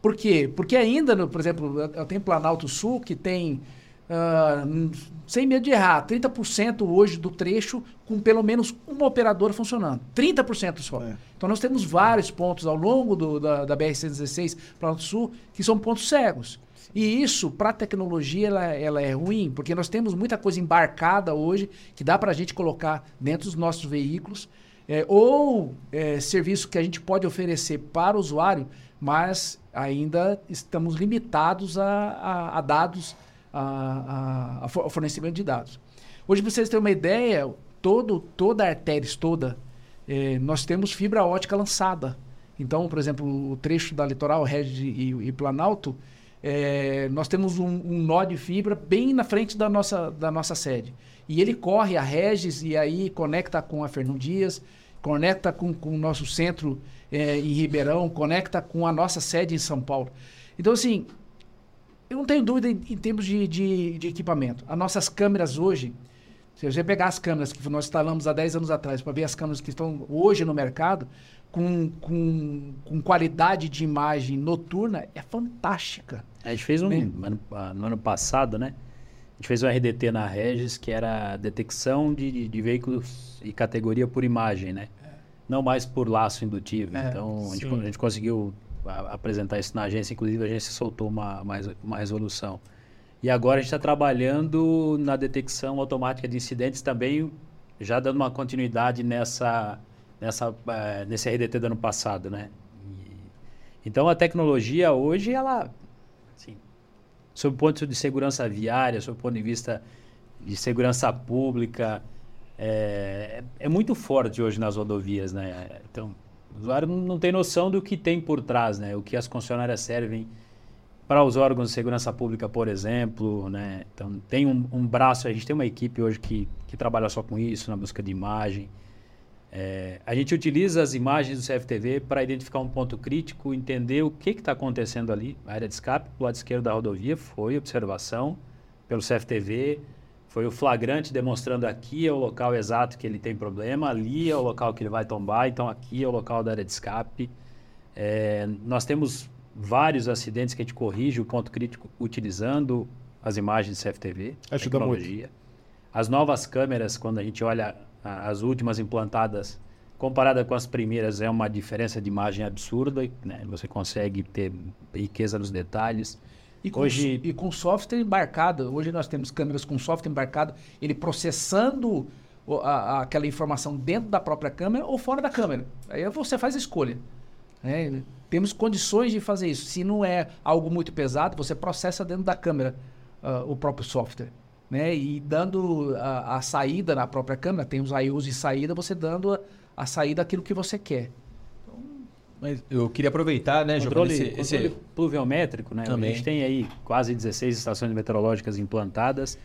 Por quê? Porque ainda, no, por exemplo, eu tenho Planalto Sul que tem Uh, sem medo de errar, 30% hoje do trecho com pelo menos uma operadora funcionando. 30% só. É. Então nós temos vários pontos ao longo do, da, da BR-116 para o sul que são pontos cegos. E isso, para a tecnologia, ela, ela, é ruim, porque nós temos muita coisa embarcada hoje que dá para a gente colocar dentro dos nossos veículos, é, ou é, serviço que a gente pode oferecer para o usuário, mas ainda estamos limitados a, a, a dados a, a, fornecimento de dados. Hoje, para vocês terem uma ideia, todo, toda a artéria toda, eh, nós temos fibra ótica lançada. Então, por exemplo, o trecho da Litoral, Regis e, e Planalto, eh, nós temos um, um, nó de fibra bem na frente da nossa, da nossa sede. E ele corre a Regis e aí conecta com a Fernão Dias, conecta com, com o nosso centro eh, em Ribeirão, conecta com a nossa sede em São Paulo. Então, assim, eu não tenho dúvida em, em termos de, de, de, equipamento. As nossas câmeras hoje, se você pegar as câmeras que nós instalamos há 10 anos atrás, para ver as câmeras que estão hoje no mercado, com, com, com qualidade de imagem noturna, é fantástica. A gente fez um, ano, no ano passado, né? A gente fez um RDT na Regis, que era detecção de, de veículos e categoria por imagem, né? É. Não mais por laço indutivo. É, então, a gente, a gente conseguiu apresentar isso na agência, inclusive a agência soltou uma, uma, uma resolução. E agora a gente está trabalhando na detecção automática de incidentes também, já dando uma continuidade nessa, nessa, uh, nesse RDT do ano passado, né? E, então a tecnologia hoje, ela, assim, sob o ponto de segurança viária, sob o ponto de vista de segurança pública, é, é muito forte hoje nas rodovias, né? Então, o usuário não tem noção do que tem por trás, né? O que as concessionárias servem para os órgãos de segurança pública, por exemplo, né? Então tem um, um, braço, a gente tem uma equipe hoje que, que trabalha só com isso, na busca de imagem. É, a gente utiliza as imagens do CFTV para identificar um ponto crítico, entender o que está acontecendo ali. A área de escape, do lado esquerdo da rodovia, foi observação pelo CFTV, foi o flagrante demonstrando aqui é o local exato que ele tem problema, ali é o local que ele vai tombar, então aqui é o local da área de escape. É, nós temos vários acidentes que a gente corrige o ponto crítico utilizando as imagens de CFTV, Ajuda tecnologia. Muito. As novas câmeras, quando a gente olha as últimas implantadas, comparada com as primeiras, é uma diferença de imagem absurda. Né? Você consegue ter riqueza nos detalhes. E com, hoje, e com software embarcado, hoje nós temos câmeras com software embarcado, ele processando a, a, aquela informação dentro da própria câmera ou fora da câmera. Aí você faz a escolha. Né? Temos condições de fazer isso. Se não é algo muito pesado, você processa dentro da câmera uh, o próprio software. Né? E dando a, a, saída na própria câmera, tem os IOs de saída, você dando a, a saída aquilo que você quer. Mas eu queria aproveitar, né, controle, esse, controle esse... pluviométrico, né? Também. A gente tem aí quase 16 estações meteorológicas implantadas.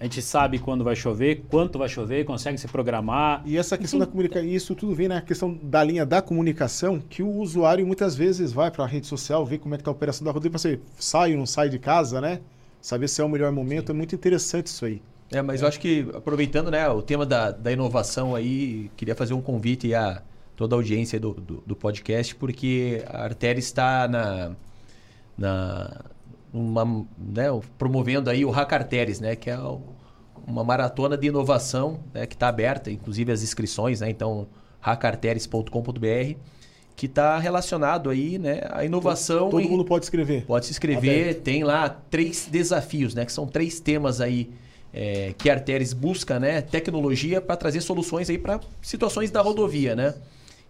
A gente sabe quando vai chover, quanto vai chover, consegue se programar. E essa questão da comunicação, isso tudo vem na questão da linha da comunicação, que o usuário muitas vezes vai para a rede social, ver como é que está a operação da rodovia, você sai ou não sai de casa, né? Saber se é o melhor momento, Sim. é muito interessante isso aí. É, mas é. eu acho que, aproveitando né, o tema da, da inovação aí, queria fazer um convite a toda a audiência do, do, do podcast, porque a Artéria está na, na uma, né, promovendo aí o Hack Arteries, né, que é uma maratona de inovação né, que está aberta, inclusive as inscrições, né, então hackarteries.com.br, que está relacionado aí né, à inovação. Todo, mundo pode escrever. Pode se inscrever. Tem lá três desafios, né, que são três temas aí é, que a Arteries busca, né, tecnologia para trazer soluções aí para situações da rodovia, né.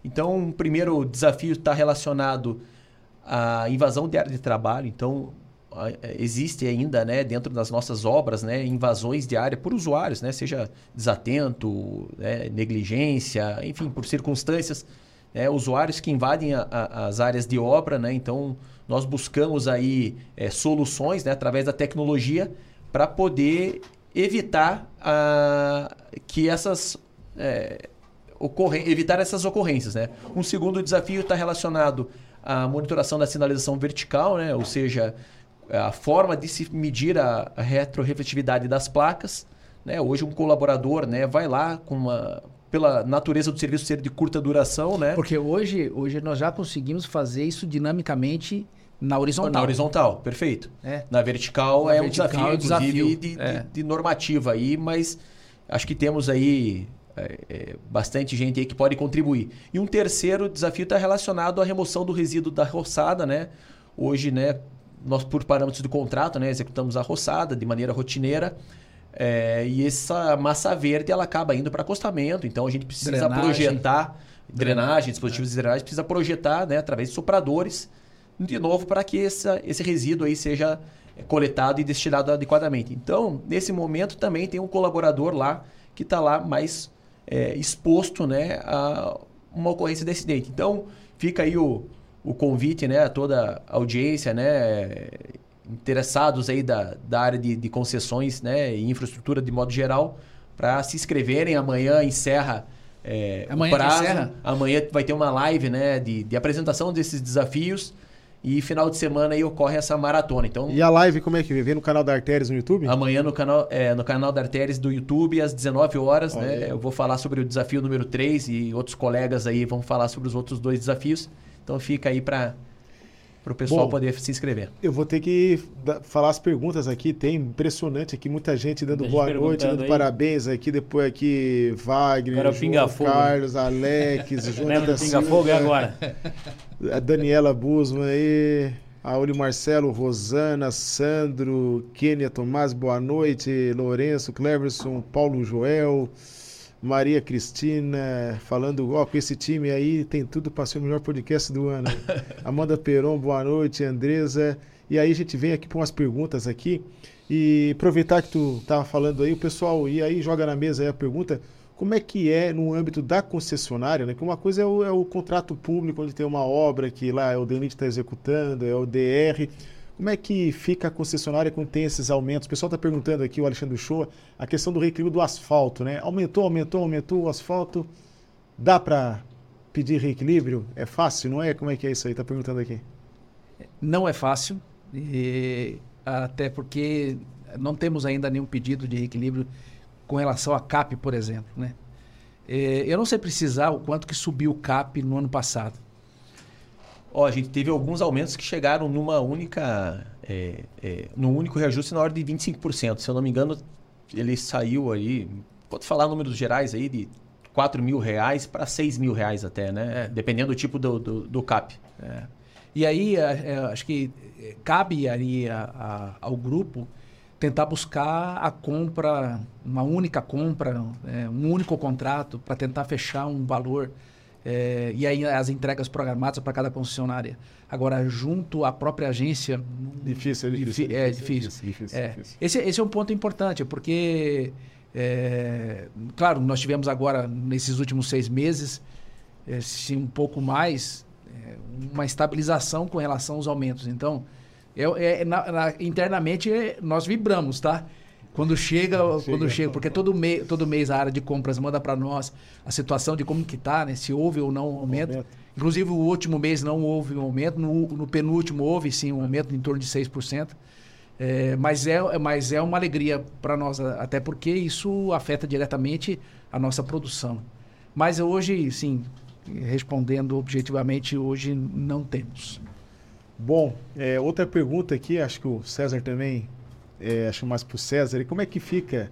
Então, o primeiro desafio está relacionado à invasão de área de trabalho. Então, é, existe ainda né, dentro das nossas obras né, invasões de área por usuários, né, seja desatento, né, negligência, enfim, por circunstâncias. Né, usuários que invadem a, a, as áreas de obra, né, então nós buscamos aí é, soluções né, através da tecnologia para poder evitar a, que essas é, ocorrem, evitar essas ocorrências. Né? Um segundo desafio está relacionado à monitoração da sinalização vertical, né, ou seja, a forma de se medir a, a retrorefletividade das placas. Né? Hoje um colaborador né, vai lá com uma pela natureza do serviço ser de curta duração, né? Porque hoje, hoje nós já conseguimos fazer isso dinamicamente na horizontal. Na horizontal, perfeito. É. Na vertical na é vertical, um desafio, é desafio. De, é. de, de, normativa aí, mas acho que temos aí é, é, bastante gente aí que pode contribuir. E um terceiro desafio está relacionado à remoção do resíduo da roçada, né? Hoje, né, nós, por parâmetros do contrato, né, executamos a roçada de maneira rotineira. É, e essa massa verde ela acaba indo para acostamento, então a gente precisa drenagem. projetar drenagem, dispositivos é. de drenagem, precisa projetar né, através de sopradores, de novo, para que essa, esse resíduo aí seja coletado e destinado adequadamente. Então, nesse momento também tem um colaborador lá que está lá mais é, exposto né, a uma ocorrência de acidente. Então, fica aí o, o convite né, a toda a audiência, né, interessados aí da, da área de, de concessões né, e infraestrutura de modo geral, para se inscreverem. Amanhã encerra é, Amanhã o prazo. Encerra? Amanhã vai ter uma live né, de, de apresentação desses desafios. E final de semana aí ocorre essa maratona. Então, e a live como é que vê no canal da Artérias no YouTube? Amanhã no canal, é, no canal da Artérias do YouTube às 19 horas, né? Eu vou falar sobre o desafio número 3 e outros colegas aí vão falar sobre os outros dois desafios. Então fica aí para o pessoal Bom, poder se inscrever. Eu vou ter que falar as perguntas aqui. Tem impressionante aqui, muita gente dando boa noite, dando aí. parabéns aqui. Depois aqui, Wagner, João, Carlos, Alex, Jonathan Pinga Fogo é agora. A Daniela Busman aí. Auli Marcelo, Rosana, Sandro, Kênia Tomás, boa noite. Lourenço, Cleverson, Paulo Joel. Maria Cristina falando, ó, com esse time aí tem tudo para ser o melhor podcast do ano. Amanda Peron, boa noite, Andresa. E aí a gente vem aqui para umas perguntas aqui e aproveitar que tu tava falando aí, o pessoal e aí joga na mesa aí a pergunta, como é que é no âmbito da concessionária, né? Que uma coisa é o, é o contrato público onde tem uma obra que lá é o DENIT está executando, é o DR. Como é que fica a concessionária quando tem esses aumentos? O pessoal está perguntando aqui, o Alexandre Shoa, a questão do reequilíbrio do asfalto, né? Aumentou, aumentou, aumentou o asfalto. Dá para pedir reequilíbrio? É fácil, não é? Como é que é isso aí? Está perguntando aqui. Não é fácil, e, até porque não temos ainda nenhum pedido de reequilíbrio com relação a CAP, por exemplo, né? É, eu não sei precisar o quanto que subiu o CAP no ano passado. Ó, a gente teve alguns aumentos que chegaram numa única, é, é, num único reajuste na ordem de 25%. Se eu não me engano, ele saiu aí, pode falar números gerais aí, de 4 mil reais para 6 mil reais até, né? É. Dependendo do tipo do, do, do CAP. É. E aí, é, é, acho que cabe aí a, a, ao grupo tentar buscar a compra, uma única compra, um único contrato para tentar fechar um valor é, e aí as entregas programadas para cada concessionária. Agora, junto à própria agência. Difícil, é difícil. É difícil. difícil, é. difícil. Esse, esse é um ponto importante, porque, é, claro, nós tivemos agora, nesses últimos seis meses, é, se um pouco mais, é, uma estabilização com relação aos aumentos. Então, é, é na, na, internamente, nós vibramos, tá? Quando chega, chega quando chega, porque todo, mês todo mês a área de compras manda para nós a situação de como que está, né? Se houve ou não um aumento. aumento. Inclusive, o último mês não houve um aumento, no, no penúltimo houve sim um aumento em torno de 6%. É, mas, é, mas é uma alegria para nós, até porque isso afeta diretamente a nossa produção. Mas hoje, sim, respondendo objetivamente, hoje não temos. Bom, é, outra pergunta aqui, acho que o César também é, acho mais para o César, e como é que fica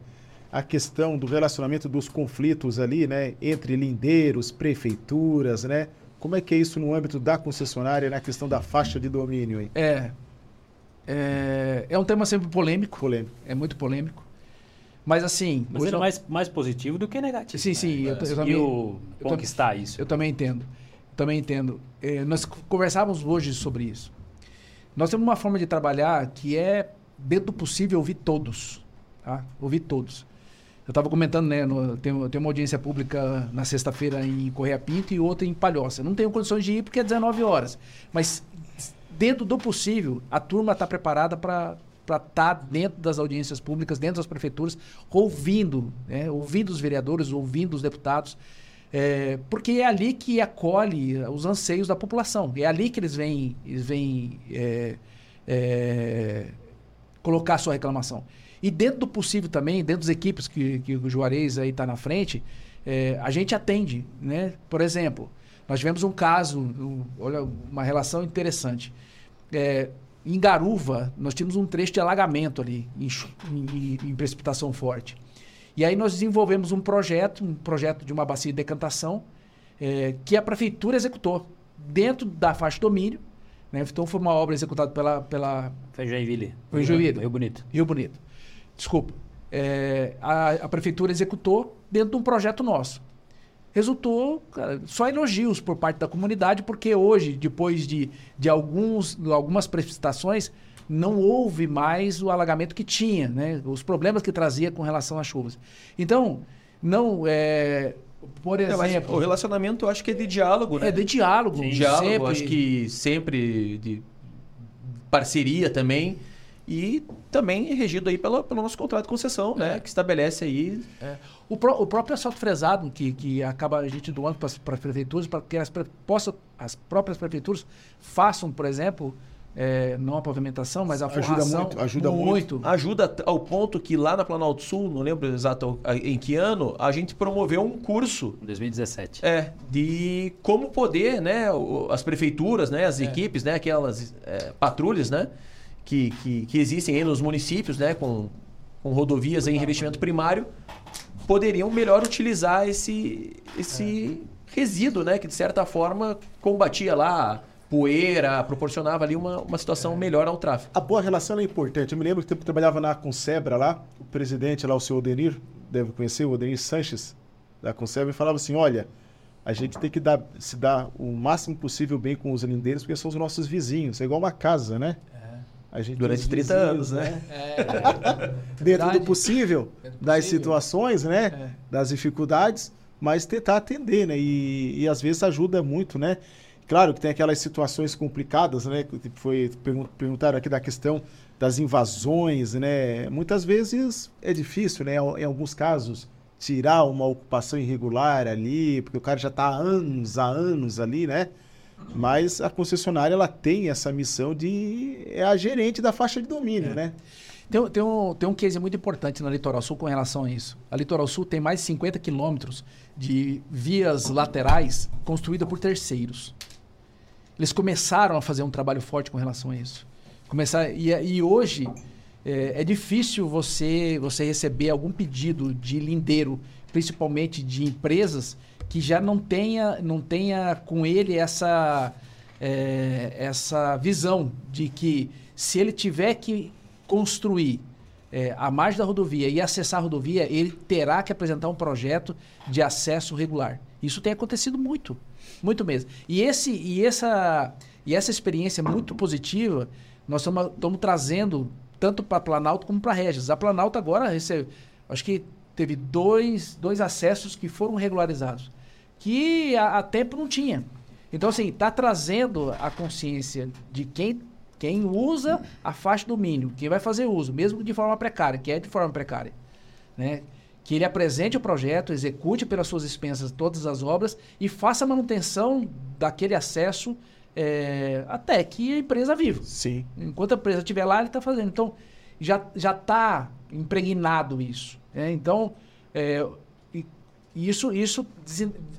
a questão do relacionamento dos conflitos ali, né, entre lindeiros, prefeituras, né? Como é que é isso no âmbito da concessionária, na questão da faixa de domínio? Hein? É, é, é um tema sempre polêmico. Polêmico. É muito polêmico. Mas assim. Mas ele é mais, mais positivo do que negativo. Sim, sim. Né? Eu, eu também, o conquistar eu, isso. Eu também entendo. também entendo. É, nós conversávamos hoje sobre isso. Nós temos uma forma de trabalhar que é dentro do possível, ouvir todos. Tá? Ouvir todos. Eu estava comentando, né? No, uma audiência pública na sexta-feira em Correia Pinto e outra em Palhoça. Não tenho condições de ir porque é 19 horas. Mas dentro do possível, a turma está preparada para estar tá dentro das audiências públicas, dentro das prefeituras, ouvindo, né? ouvindo os vereadores, ouvindo os deputados. É, porque é ali que acolhe os anseios da população. É ali que eles vêm, eles vêm é, é, colocar sua reclamação. E dentro do possível também, dentro das equipes que, que o Juarez aí está na frente, é, a gente atende, né? Por exemplo, nós tivemos um caso, um, olha, uma relação interessante. É, em Garuva, nós tínhamos um trecho de alagamento ali, em, em, em, precipitação forte. E aí nós desenvolvemos um projeto, um projeto de uma bacia de decantação, é, que a prefeitura executou dentro da faixa de domínio, né? Então foi uma obra executada pela. pela foi Joinville. Foi Joinville. Rio Bonito. Rio Bonito. Desculpa. É, a, a, prefeitura executou dentro de um projeto nosso. Resultou cara, só elogios por parte da comunidade, porque hoje, depois de, de alguns, algumas precipitações, não houve mais o alagamento que tinha, né? os problemas que trazia com relação às chuvas. Então, não é, por exemplo. É, o relacionamento eu acho que é de diálogo, né? É de diálogo. Sim. Diálogo, sempre. acho que sempre de parceria também. E também é regido aí pelo, pelo nosso contrato de concessão, né, é. né? Que estabelece aí. É. O, pro, o próprio asfalto fresado, que, que acaba a gente doando para as prefeituras, para que as, possa, as próprias prefeituras façam, por exemplo, é, não a pavimentação, mas a ajuda muito, ajuda muito. muito. Ajuda ao ponto que lá na Planalto Sul, não lembro exato em que ano, a gente promoveu um curso. 2017. É, de como poder, né, as prefeituras, né, as é. equipes, né, aquelas é, patrulhas, né, que, que, que, existem aí nos municípios, né, com, com rodovias em revestimento primário, poderiam melhor utilizar esse, esse é. resíduo, né, que de certa forma combatia lá poeira, proporcionava ali uma, uma situação é. melhor ao tráfego. A boa relação é importante. Eu me lembro que eu trabalhava na Concebra lá, o presidente lá, o senhor Odenir, deve conhecer, o Odenir Sanches, da Concebra, e falava assim, olha, a gente tem que dar, se dar o máximo possível bem com os lindeiros, porque são os nossos vizinhos. É igual uma casa, né? É. A gente Durante 30 vizinhos, anos, né? É. Dentro do possível, das possível. situações, né? É. Das dificuldades, mas tentar atender, né? E, e às vezes ajuda muito, né? Claro que tem aquelas situações complicadas, né? Que tipo, foi perguntaram aqui da questão das invasões, né? Muitas vezes é difícil, né? Em alguns casos tirar uma ocupação irregular ali, porque o cara já está há anos, há anos ali, né? Mas a concessionária ela tem essa missão de é a gerente da faixa de domínio, é. né? Tem, tem, um, tem um case muito importante na Litoral Sul com relação a isso. A Litoral Sul tem mais de 50 quilômetros de vias laterais construídas por terceiros. Eles começaram a fazer um trabalho forte com relação a isso. Começar, e, e hoje é, é, difícil você, você receber algum pedido de lindeiro, principalmente de empresas, que já não tenha, não tenha com ele essa, é, essa visão de que se ele tiver que construir é, a margem da rodovia e acessar a rodovia, ele terá que apresentar um projeto de acesso regular. Isso tem acontecido muito, muito mesmo. E, esse, e, essa, e essa experiência muito positiva, nós estamos trazendo tanto para Planalto como para Regis. A Planalto agora recebe, acho que teve dois, dois acessos que foram regularizados, que há, há tempo não tinha. Então, assim, está trazendo a consciência de quem quem usa a faixa do domínio, quem vai fazer uso, mesmo de forma precária, que é de forma precária, né? Que ele apresente o projeto, execute pelas suas expensas todas as obras e faça a manutenção daquele acesso é, até que a empresa viva. Sim. Enquanto a empresa estiver lá, ele está fazendo. Então, já já está impregnado isso. Né? Então, é, isso, isso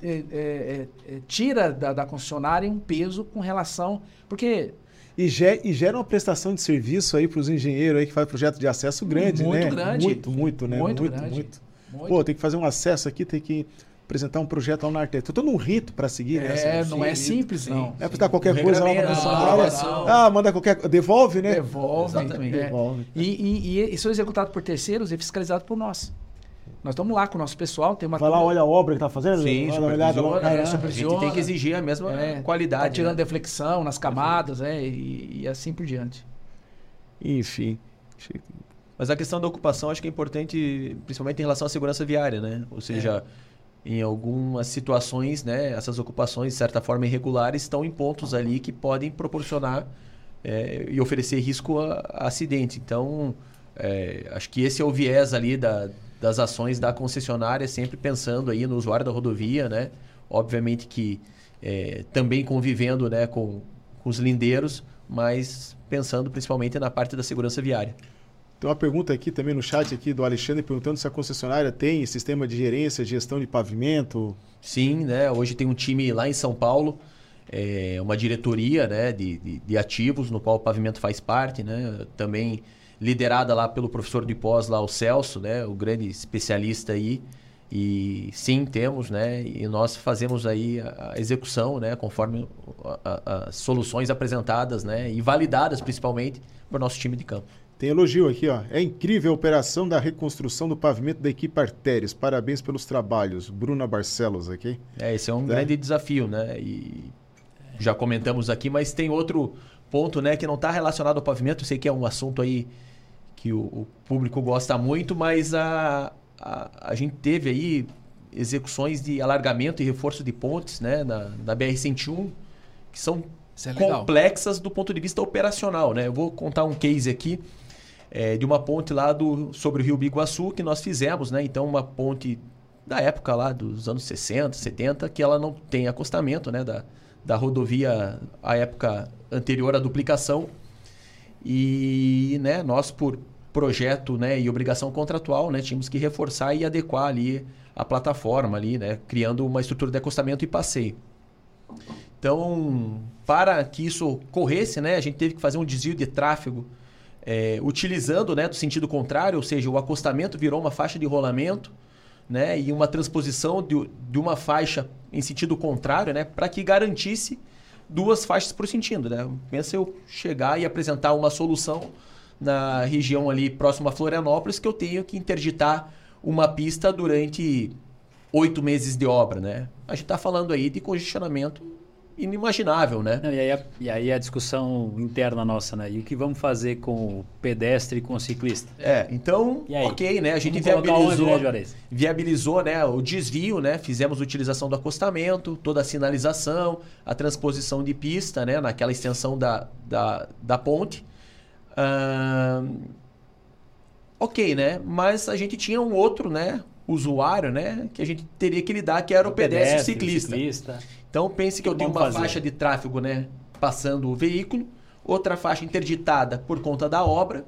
é, tira da, da concessionária um peso com relação... Porque e, ge gera uma prestação de serviço aí para os engenheiros aí que fazem projeto de acesso grande, muito né? Grande. Muito, muito, né? Muito, muito, grande. muito. Muito. Pô, tem que fazer um acesso aqui, tem que apresentar um projeto lá na Arte. Tem todo um rito para seguir, né? É, não é simples, sim, não. É para qualquer coisa lá na Ah, manda qualquer Devolve, né? Devolve. Exatamente. É. Devolve. E, e, e, são executados por terceiros e fiscalizados por nós. Nós estamos lá com o nosso pessoal, tem uma. Vai lá, olha a obra que está fazendo? Sim, olha, olhada, lá, é, a gente tem que exigir a mesma é, qualidade. Tá tirando né? deflexão nas camadas, é, e, e, assim por diante. Enfim. Mas a questão da ocupação acho que é importante, principalmente em relação à segurança viária, né? Ou seja, é. em algumas situações, né, essas ocupações, de certa forma irregulares, estão em pontos ali que podem proporcionar é, e oferecer risco a, a acidente. Então, é, acho que esse é o viés ali da, das ações da concessionária, sempre pensando aí no usuário da rodovia, né? Obviamente que é, também convivendo né, com, com os lindeiros, mas pensando principalmente na parte da segurança viária. Tem uma pergunta aqui também no chat aqui do Alexandre perguntando se a concessionária tem sistema de gerência, gestão de pavimento. Sim, né? Hoje tem um time lá em São Paulo, é, uma diretoria né, de, de, de ativos, no qual o pavimento faz parte, né? Também liderada lá pelo professor de pós lá, o Celso, né, o grande especialista aí. E sim, temos, né, e nós fazemos aí a, execução, né, conforme as soluções apresentadas, né, e validadas principalmente o nosso time de campo. Tem elogio aqui, ó. É incrível a operação da reconstrução do pavimento da equipe Artérias. Parabéns pelos trabalhos. Bruna Barcelos aqui. É, esse é um é. grande desafio, né? E já comentamos aqui, mas tem outro ponto, né, que não está relacionado ao pavimento. Eu sei que é um assunto aí que o, o público gosta muito, mas a, a, a, gente teve aí execuções de alargamento e reforço de pontes né, na, na BR-101 que são é complexas do ponto de vista operacional. Né? Eu vou contar um case aqui é, de uma ponte lá do, sobre o Rio Biguaçu que nós fizemos. Né? Então, uma ponte da época lá dos anos 60, 70, que ela não tem acostamento né, da, da rodovia à época anterior à duplicação. E né, nós, por projeto né, e obrigação contratual, né, tínhamos que reforçar e adequar ali a plataforma, ali, né, criando uma estrutura de acostamento e passeio. Então, para que isso ocorresse, né, a gente teve que fazer um desvio de tráfego é, utilizando né, do sentido contrário, ou seja, o acostamento virou uma faixa de rolamento né, e uma transposição de, de uma faixa em sentido contrário né, para que garantisse duas faixas por sentido. Né? Pensa eu chegar e apresentar uma solução na região ali próxima a Florianópolis que eu tenho que interditar uma pista durante oito meses de obra. Né? A gente está falando aí de congestionamento inimaginável, né? Não, e, aí a, e aí a discussão interna nossa, né? E o que vamos fazer com o pedestre e com o ciclista? É, então, ok, né? A gente viabilizou, Juarez? viabilizou né, o desvio, né? Fizemos a utilização do acostamento, toda a sinalização, a transposição de pista, né? Naquela extensão da, da, da ponte. Ok, né? Mas a gente tinha um outro, né? Usuário, né? Que a gente teria que lidar, que era o, pedestre, e o ciclista. ciclista. Então pense que eu tenho Vamos uma fazer. faixa de tráfego, né, passando o veículo, outra faixa interditada por conta da obra,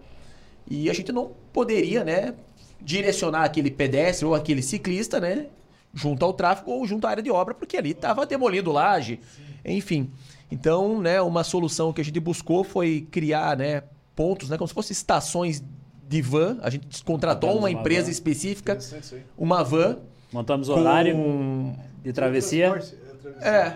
e a gente não poderia, né, direcionar aquele pedestre ou aquele ciclista, né, junto ao tráfego ou junto à área de obra, porque ali estava demolindo laje, enfim. Então, né, uma solução que a gente buscou foi criar, né, pontos, né, como se fossem estações de van. A gente contratou uma uma empresa van. específica, uma van Montamos com horário de travessia é,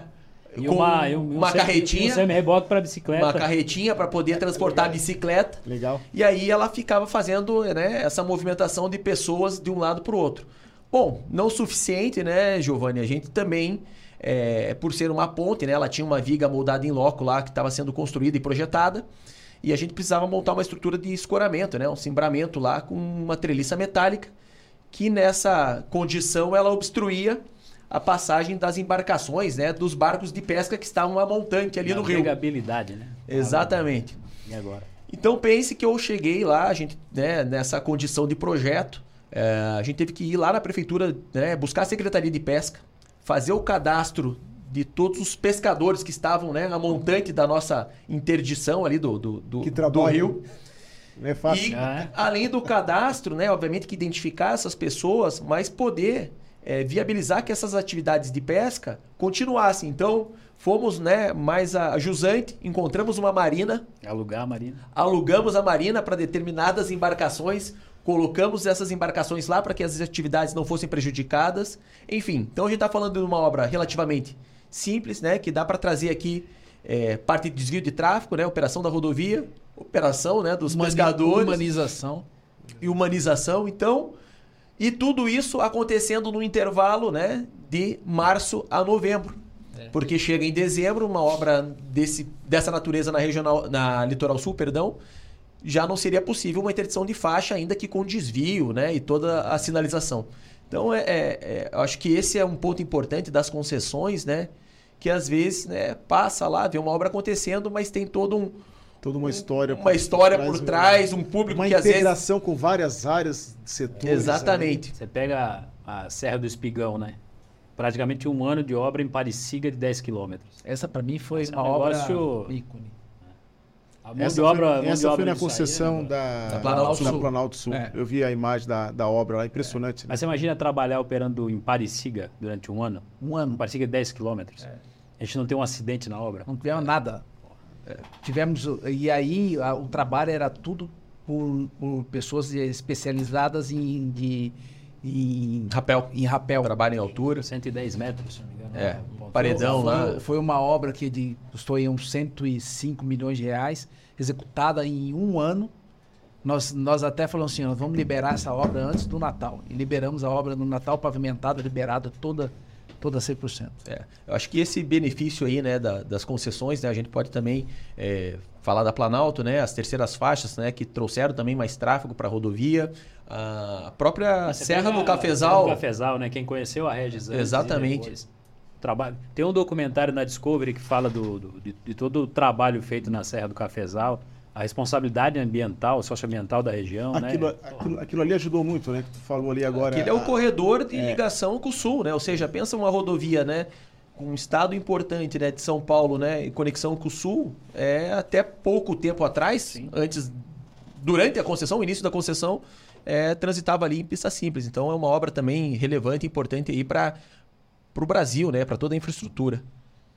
e com uma, e um, uma um carretinha. Um semi-reboque para bicicleta. uma carretinha para poder transportar a bicicleta. Legal. E aí ela ficava fazendo né, essa movimentação de pessoas de um lado para o outro. Bom, não o suficiente, né, Giovanni? A gente também, é, por ser uma ponte, né, ela tinha uma viga moldada em loco lá que estava sendo construída e projetada. E a gente precisava montar uma estrutura de escoramento, né, um cimbramento lá com uma treliça metálica que nessa condição ela obstruía a passagem das embarcações, né, dos barcos de pesca que estavam a montante ali no rio. Navegabilidade, né? Exatamente. E agora? Então pense que eu cheguei lá, a gente, né, nessa condição de projeto, é, a gente teve que ir lá na prefeitura, né, buscar a Secretaria de Pesca, fazer o cadastro de todos os pescadores que estavam né, a montante da nossa interdição ali do, do, do, Que do trabalho. rio. Não é fácil. E Ah, é? além do cadastro, né, obviamente que identificar essas pessoas, mas poder é, viabilizar que essas atividades de pesca continuassem. Então, fomos né, mais a, jusante, encontramos uma marina, Alugar a marina. alugamos a marina para determinadas embarcações, colocamos essas embarcações lá para que as atividades não fossem prejudicadas. Enfim, então a gente está falando de uma obra relativamente simples, né, que dá para trazer aqui é, parte de desvio de tráfego, né, operação da rodovia, operação né, dos Humani- pescadores Humanização. e humanização. Então, e tudo isso acontecendo no intervalo, né, de março a novembro. Porque chega em dezembro, uma obra desse, dessa natureza na regional, na litoral sul, perdão, já não seria possível uma interdição de faixa, ainda que com desvio, né, e toda a sinalização. Então, é, é- é, eu acho que esse é um ponto importante das concessões, né, que às vezes, né, passa lá, vê uma obra acontecendo, mas tem todo um, Toda uma história. uma história por um- trás, um público Uma que às vezes integração com várias áreas, setores. Exatamente. Você pega a Serra do Espigão, né? Praticamente um ano de obra em Pareciga de 10 quilômetros. Essa para mim foi é um uma obra negócio- ícone. A ali. mão Essa de obra, a foi, mão essa de obra foi na concessão né? da, Da Planalto da Sul. Planalto Sul. É. Eu vi a imagem da, da obra lá, impressionante. né? Mas você imagina trabalhar operando em Pareciga durante um ano? Um ano. Pareciga de 10 quilômetros. É. A gente não tem um acidente na obra. Não tivemos nada. Tivemos. E aí a- o trabalho era tudo por, por pessoas especializadas em, de, em, rapel. em rapel. Trabalho em altura. 110 metros, se não me engano. É, Ponto. paredão lá. Foi, foi uma obra que de, custou aí uns 105 milhões de reais, executada em um ano. Nós, nós até falamos assim, nós vamos liberar essa obra antes do Natal. E liberamos a obra no Natal, pavimentada, liberada toda, toda 100%. É, eu acho que esse benefício aí, né, da- das concessões, né, a gente pode também é, falar da Planalto, né, as terceiras faixas, né, que trouxeram também mais tráfego para a rodovia, a própria Você Serra do a Cafezal, Serra do Cafezal, né? Quem conheceu a Regis antes Exatamente. Trabalho. Tem um documentário na Discovery que fala do, do- de, de todo o trabalho feito na Serra do Cafezal, a responsabilidade ambiental, socioambiental da região, Aquilo, né? aquilo, aquilo ali ajudou muito, né? Que tu falou ali agora. Aquele é o corredor de ligação com o sul, né? Ou seja, pensa uma rodovia, né? Com um estado importante, né? De São Paulo, né? Em conexão com o sul, é até pouco tempo atrás, antes, durante a concessão, o início da concessão, é, transitava ali em pista simples. Então é uma obra também relevante, importante aí para o Brasil, né? Para toda a infraestrutura.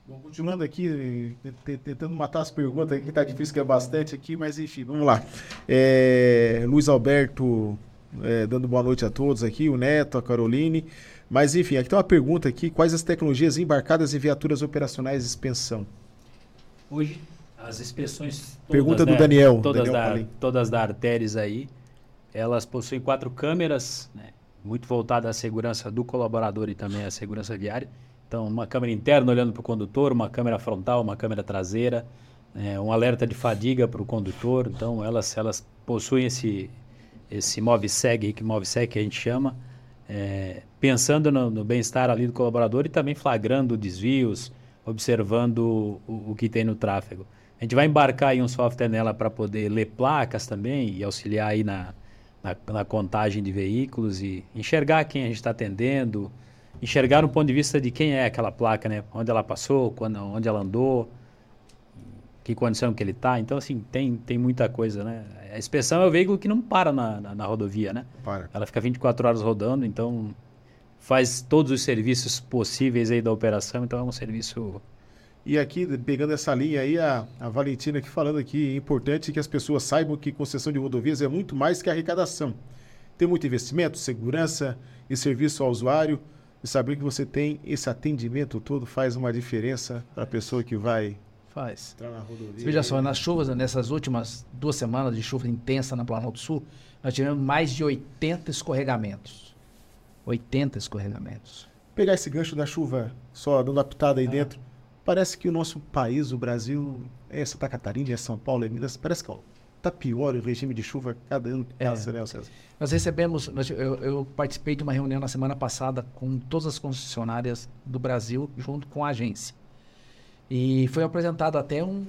Bom, continuando aqui, te- te- tentando matar as perguntas aqui, tá difícil que é bastante aqui, mas enfim, vamos lá. É, Luiz Alberto é, dando boa noite a todos aqui, o Neto, a Caroline. Mas enfim, aqui tem uma pergunta aqui: quais as tecnologias embarcadas em viaturas operacionais de expensão? Hoje, as inspeções. todas, Pergunta do né, Daniel, Todas, Daniel da, todas da Arteres aí, elas possuem quatro câmeras, né, muito voltadas à segurança do colaborador e também à segurança viária. Então, uma câmera interna olhando para o condutor, uma câmera frontal, uma câmera traseira, é, um alerta de fadiga para o condutor. Então, elas, elas possuem esse, esse MoveSeg, que MoveSeg que a gente chama, é, pensando no, no bem-estar ali do colaborador e também flagrando desvios, observando o, o, que tem no tráfego. A gente vai embarcar aí um software nela para poder ler placas também e auxiliar aí na, na, na contagem de veículos e enxergar quem a gente está atendendo, enxergar no ponto de vista de quem é aquela placa, né? Onde ela passou, quando, onde ela andou, que condição que ele está. Então, assim, tem, tem muita coisa, né? A inspeção é o veículo que não para na, na, na rodovia, né? Para. Ela fica 24 horas rodando, então faz todos os serviços possíveis aí da operação, então é um serviço... E aqui, pegando essa linha aí, a, a Valentina aqui falando aqui, é importante que as pessoas saibam que concessão de rodovias é muito mais que arrecadação. Tem muito investimento, segurança e serviço ao usuário, e saber que você tem esse atendimento todo faz uma diferença para a pessoa que vai faz. entrar na rodovia. Veja só, nas chuvas, nessas últimas duas semanas de chuva intensa na Planalto Sul, nós tivemos mais de 80 escorregamentos. 80 escorregamentos. Pegar esse gancho da chuva, só dando uma pitada aí Ah. dentro, parece que o nosso país, o Brasil, é Santa Catarina, é São Paulo, é Minas, parece que ó, tá pior o regime de chuva cada ano que É. né, César? Nós recebemos, nós- eu, eu participei de uma reunião na semana passada com todas as concessionárias do Brasil, junto com a agência. E foi apresentado até um,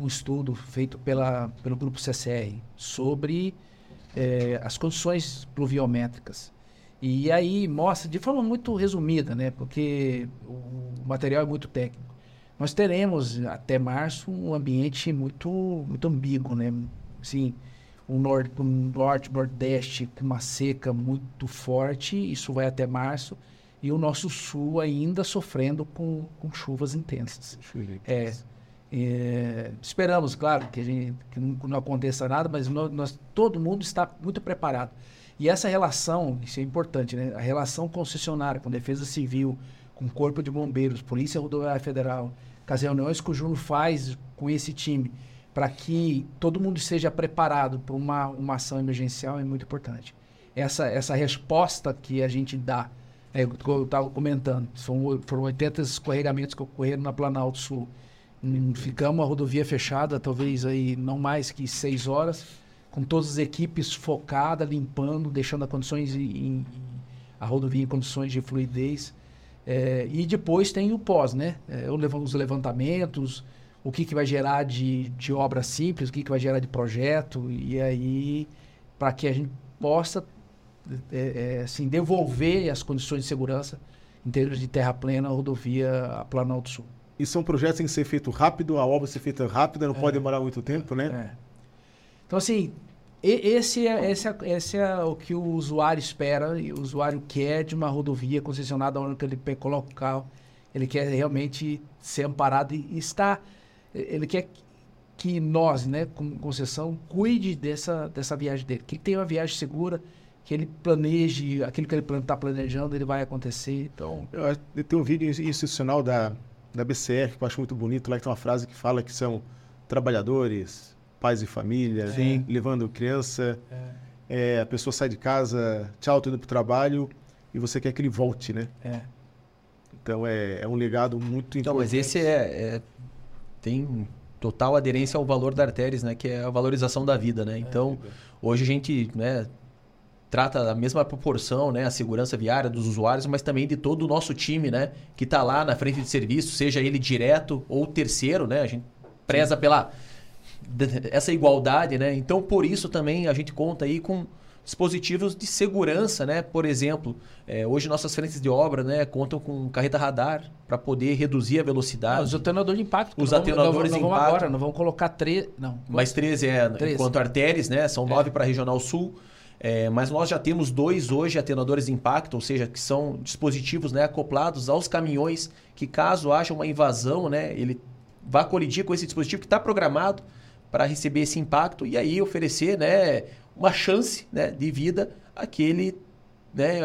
um estudo feito pela, pelo grupo CCR sobre eh, as condições pluviométricas. E aí mostra de forma muito resumida, né? Porque o material é muito técnico. Nós teremos até março um ambiente muito, muito ambíguo, né? Sim, o norte, o norte, nordeste com uma seca muito forte, isso vai até março, e o nosso sul ainda sofrendo com, com chuvas intensas. É, é, esperamos, claro, que, a gente, que não, não aconteça nada, mas nó- nós, todo mundo está muito preparado. E essa relação, isso é importante, né? A relação concessionária com Defesa Civil, com Corpo de Bombeiros, Polícia Rodoviária Federal, com as reuniões que o Júnior faz com esse time, para que todo mundo seja preparado para uma, uma ação emergencial é muito importante. Essa, essa resposta que a gente dá, é, eu estava comentando, o- foram 80 escorregamentos que ocorreram na Planalto Sul. Hum, Ficamos a rodovia fechada, talvez aí não mais que seis horas, com todas as equipes focadas, limpando, deixando as condições em, a rodovia em condições de fluidez. É, e depois tem o pós, né? É, os levantamentos, o que, que vai gerar de, de obra simples, o que, que vai gerar de projeto, e aí para que a gente possa é, é, assim, devolver as condições de segurança em termos de terra plena rodovia Planalto Sul. E são projetos que têm que ser feito rápido, a obra ser feita rápida, não pode demorar muito tempo, né? É. Então, assim, esse é, esse, é, esse é o que o usuário espera e o usuário quer de uma rodovia concessionada, na hora que ele pe- coloca o carro, ele quer realmente ser amparado e estar. Ele quer que nós, né, como concessão, cuide dessa, dessa viagem dele. Que ele tenha uma viagem segura, que ele planeje aquilo que ele está planejando, ele vai acontecer. Então, Eu Tem um vídeo institucional da, da BCR que eu acho muito bonito, lá que tem uma frase que fala que são trabalhadores, pais de família, Sim. levando criança. É, a pessoa sai de casa, tchau, tô indo pro trabalho, e você quer que ele volte, né? é. Então é, é um legado muito Então, mas importante. esse é, é- tem total aderência ao valor da Arteris, né? Que é a valorização da vida, né? Então, hoje a gente, né? Trata da mesma proporção, né? A segurança viária dos usuários, mas também de todo o nosso time, né? Que está lá na frente de serviço, seja ele direto ou terceiro, né? A gente preza pela de- essa igualdade, né? Então, por isso também a gente conta aí com dispositivos de segurança, né? Por exemplo, eh, hoje nossas frentes de obra, né, contam com carreta radar para poder reduzir a Ah, velocidade. os atenuadores de impacto. Os nós vamos- atenadores nós de vamos impacto. agora, nós vamos colocar três. Não, Mais 13 é Treze. enquanto artérias, né? São É. nove para a Regional Sul. É, mas nós já temos dois hoje atenuadores de impacto, ou seja, que são dispositivos né, acoplados aos caminhões que caso haja uma invasão, né, ele vá colidir com esse dispositivo que está programado para receber esse impacto e aí oferecer né, uma chance né, de vida àquele né,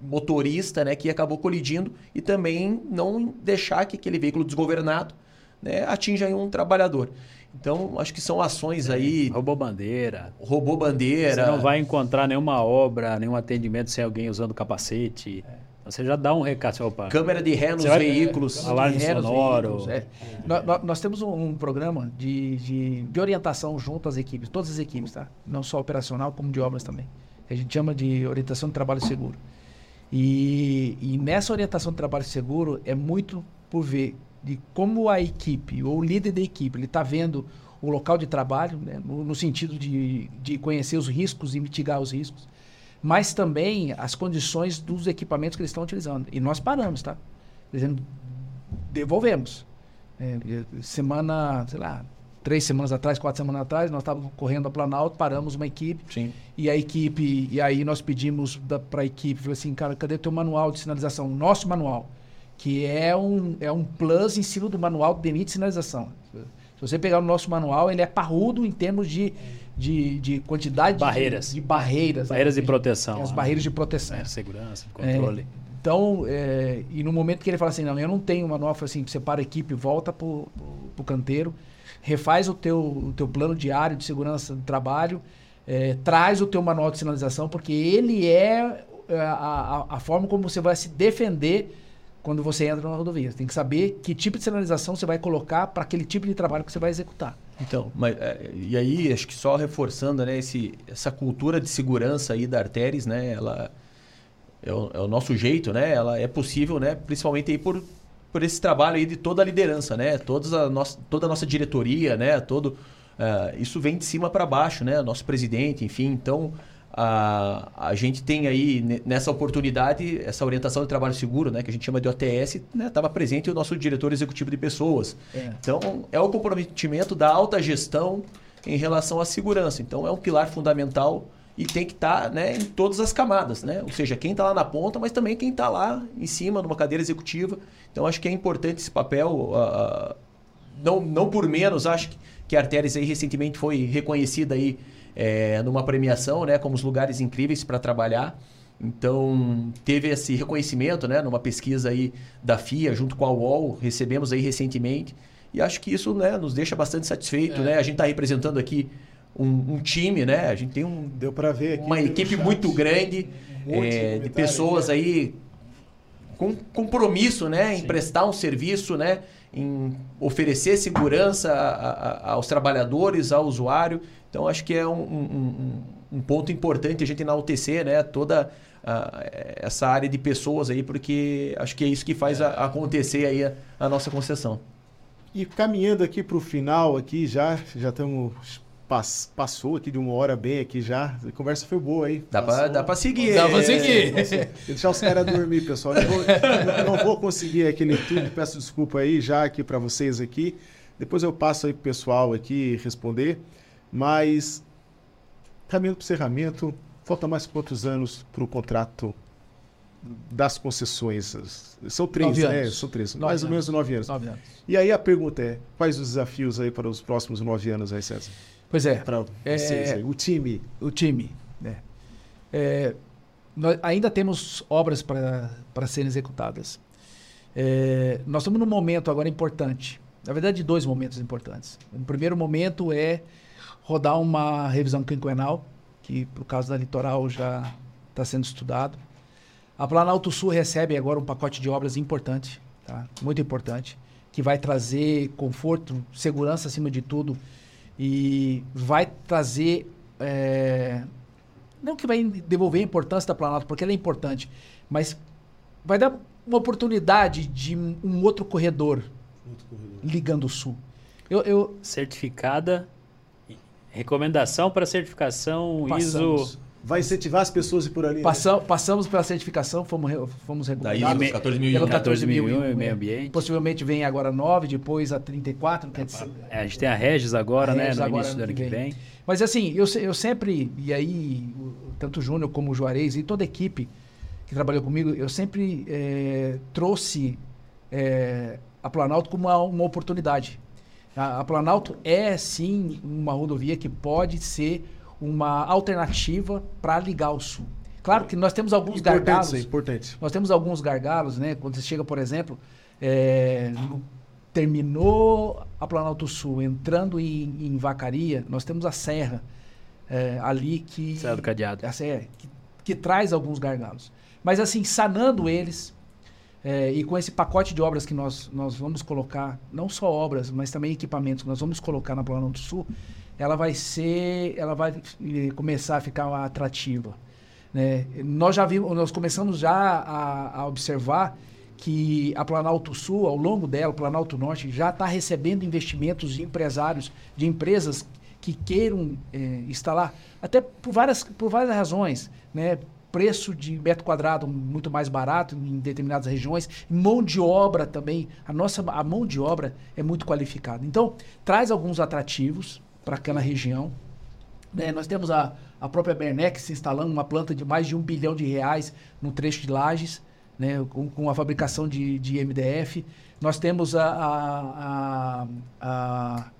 motorista né, que acabou colidindo e também não deixar que aquele veículo desgovernado né, atinja um trabalhador. Então, acho que são ações aí, Roubou bandeira. robô bandeira. Você não vai encontrar nenhuma obra, nenhum atendimento sem alguém usando capacete. Você já dá um recado. Opa, Câmera de ré nos vai- veículos. Alarme de ré nos sonoro. veículos, é. Nó- nó- Nós, temos um, um programa de, de, de orientação junto às equipes, todas as equipes, tá? Não só operacional, como de obras também. A gente chama de orientação de trabalho seguro. E, e nessa orientação de trabalho seguro é muito por ver de como a equipe ou o líder da equipe ele está vendo o local de trabalho, né? no, no sentido de, de conhecer os riscos e mitigar os riscos, mas também as condições dos equipamentos que eles estão utilizando. E nós paramos, tá? Devolvemos. É, semana, sei lá, três semanas atrás, quatro semanas atrás, nós estávamos correndo a Planalto, paramos uma equipe Sim. e a equipe, e aí nós pedimos para a equipe, falou assim, cara, cadê teu manual de sinalização? Nosso manual, que é um, é um plus em cima do manual de limite de sinalização. Se você pegar o nosso manual, ele é parrudo em termos de, de, de quantidade de- Barreiras. de, barreiras. né? Barreiras de proteção. As né? barreiras de proteção. É, segurança, É, controle. então, é, e no momento que ele fala assim, não, eu não tenho manual, eu falo assim, separa a equipe, volta pro, pro canteiro, refaz o teu, o teu plano diário de segurança do trabalho, é, traz o teu manual de sinalização, porque ele é é, a, a, a forma como você vai se defender quando você entra na rodovia. Você tem que saber que tipo de sinalização você vai colocar para aquele tipo de trabalho que você vai executar. Então, mas, é, e aí acho que só reforçando, né, esse, essa cultura de segurança aí da Arteris, né, ela é o, é o nosso jeito, né, ela é possível, né, principalmente aí por, por esse trabalho aí de toda a liderança, né, todas a nossa, toda a nossa diretoria, né, todo ah, isso vem de cima para baixo, né, nosso presidente, enfim, então a, a gente tem aí ne- nessa oportunidade essa orientação de trabalho seguro, né, que a gente chama de OTS, né, estava presente o nosso diretor executivo de pessoas, É. então, é o comprometimento da alta gestão em relação à segurança. Então, é um pilar fundamental e tem que estar né, em todas as camadas. Né? Ou seja, quem está lá na ponta, mas também quem está lá em cima, numa cadeira executiva. Então, acho que é importante esse papel. ah, não, não por menos, acho que, que a Arteris aí recentemente foi reconhecida aí, eh, numa premiação né, como os lugares incríveis para trabalhar. Então, teve esse reconhecimento, né, numa pesquisa aí da FIA, junto com a UOL, recebemos aí recentemente. E acho que isso, né, nos deixa bastante satisfeito, É. né? A gente está representando aqui um, um time, né? A gente tem um, Deu para ver aqui. uma equipe muito grande Um monte de pessoas aí com compromisso, né, em Sim. prestar um serviço, né, em oferecer segurança a- a- aos trabalhadores, ao usuário. Então acho que é um, um- um- ponto importante a gente enaltecer, né, toda essa área de pessoas aí, porque acho que é isso que faz a- acontecer aí a, a nossa concessão. E caminhando aqui para o final, aqui já, já estamos. passou aqui de uma hora bem aqui já. A conversa foi boa aí. Dá pra, dá pra seguir. Dá pra é, seguir. Vou deixar os caras dormir, pessoal. Não vou, não- não vou conseguir aquele tudo. Peço desculpa aí já aqui para vocês aqui. Depois eu passo aí pro pessoal aqui responder. Mas caminhando para o encerramento, falta mais quantos anos para o contrato das concessões? São três, Nove né? anos. São três. Nove mais ou anos. menos nove anos. Nove anos. E aí a pergunta é: quais os desafios aí para os próximos nove anos aí, César? Pois é. Para É, vocês o time. o time. Né? É, nós ainda temos obras para serem executadas. É, nós estamos num momento agora importante. Na verdade, dois momentos importantes. O primeiro momento é rodar uma revisão quinquenal, que por causa da litoral já está sendo estudado. A Planalto Sul recebe agora um pacote de obras importante, tá? muito importante, que vai trazer conforto, segurança acima de tudo e vai trazer. é, não que vai devolver a importância da Planalto, porque ela é importante, mas vai dar uma oportunidade de um um outro corredor ligando o Sul. Eu, eu Certificada. Recomendação para certificação Passamos. ISO. Vai incentivar as pessoas a ir por ali. né? passam, passamos pela certificação, fomos, re- fomos Da recomendados. ISO Pelo 14.001. 14.001 é. meio ambiente. Possivelmente vem agora a 9, depois a 34, quer dizer, É, a gente tem a Regis agora, A né? Regis No agora início do ano que vem. Mas assim, eu, eu sempre, e aí, tanto o Júnior como o Juarez e toda a equipe que trabalhou comigo, eu sempre eh, trouxe eh, a Planalto como uma, uma oportunidade. A, a Planalto é, sim, uma rodovia que pode ser uma alternativa para ligar ao Sul. Claro que nós temos alguns Importante gargalos. aí, importante. Nós temos alguns gargalos, né? Quando você chega, por exemplo, é, no- terminou a Planalto Sul, entrando em, em Vacaria, nós temos a Serra é, ali que Serra do Cadeado. essa é, que, que traz alguns gargalos. Mas assim, sanando eles, é, e com esse pacote de obras que nós, nós vamos colocar, não só obras, mas também equipamentos que nós vamos colocar na Planalto Sul, ela vai ser, ela vai eh, começar a ficar atrativa. Né? Nós já vimos, nós começamos já a, a observar que a Planalto Sul, ao longo dela, Planalto Norte, já está recebendo investimentos de empresários, de empresas que queiram é, instalar, até por várias, por várias razões, né? Preço de metro quadrado muito mais barato em determinadas regiões, mão de obra também, a nossa a mão de obra é muito qualificada. Então, traz alguns atrativos para aquela região. Né? Nós temos a, a própria Bernex instalando uma planta de mais de um bilhão de reais no trecho de Lages, né? com, com a fabricação de, de MDF. Nós temos a, a, a,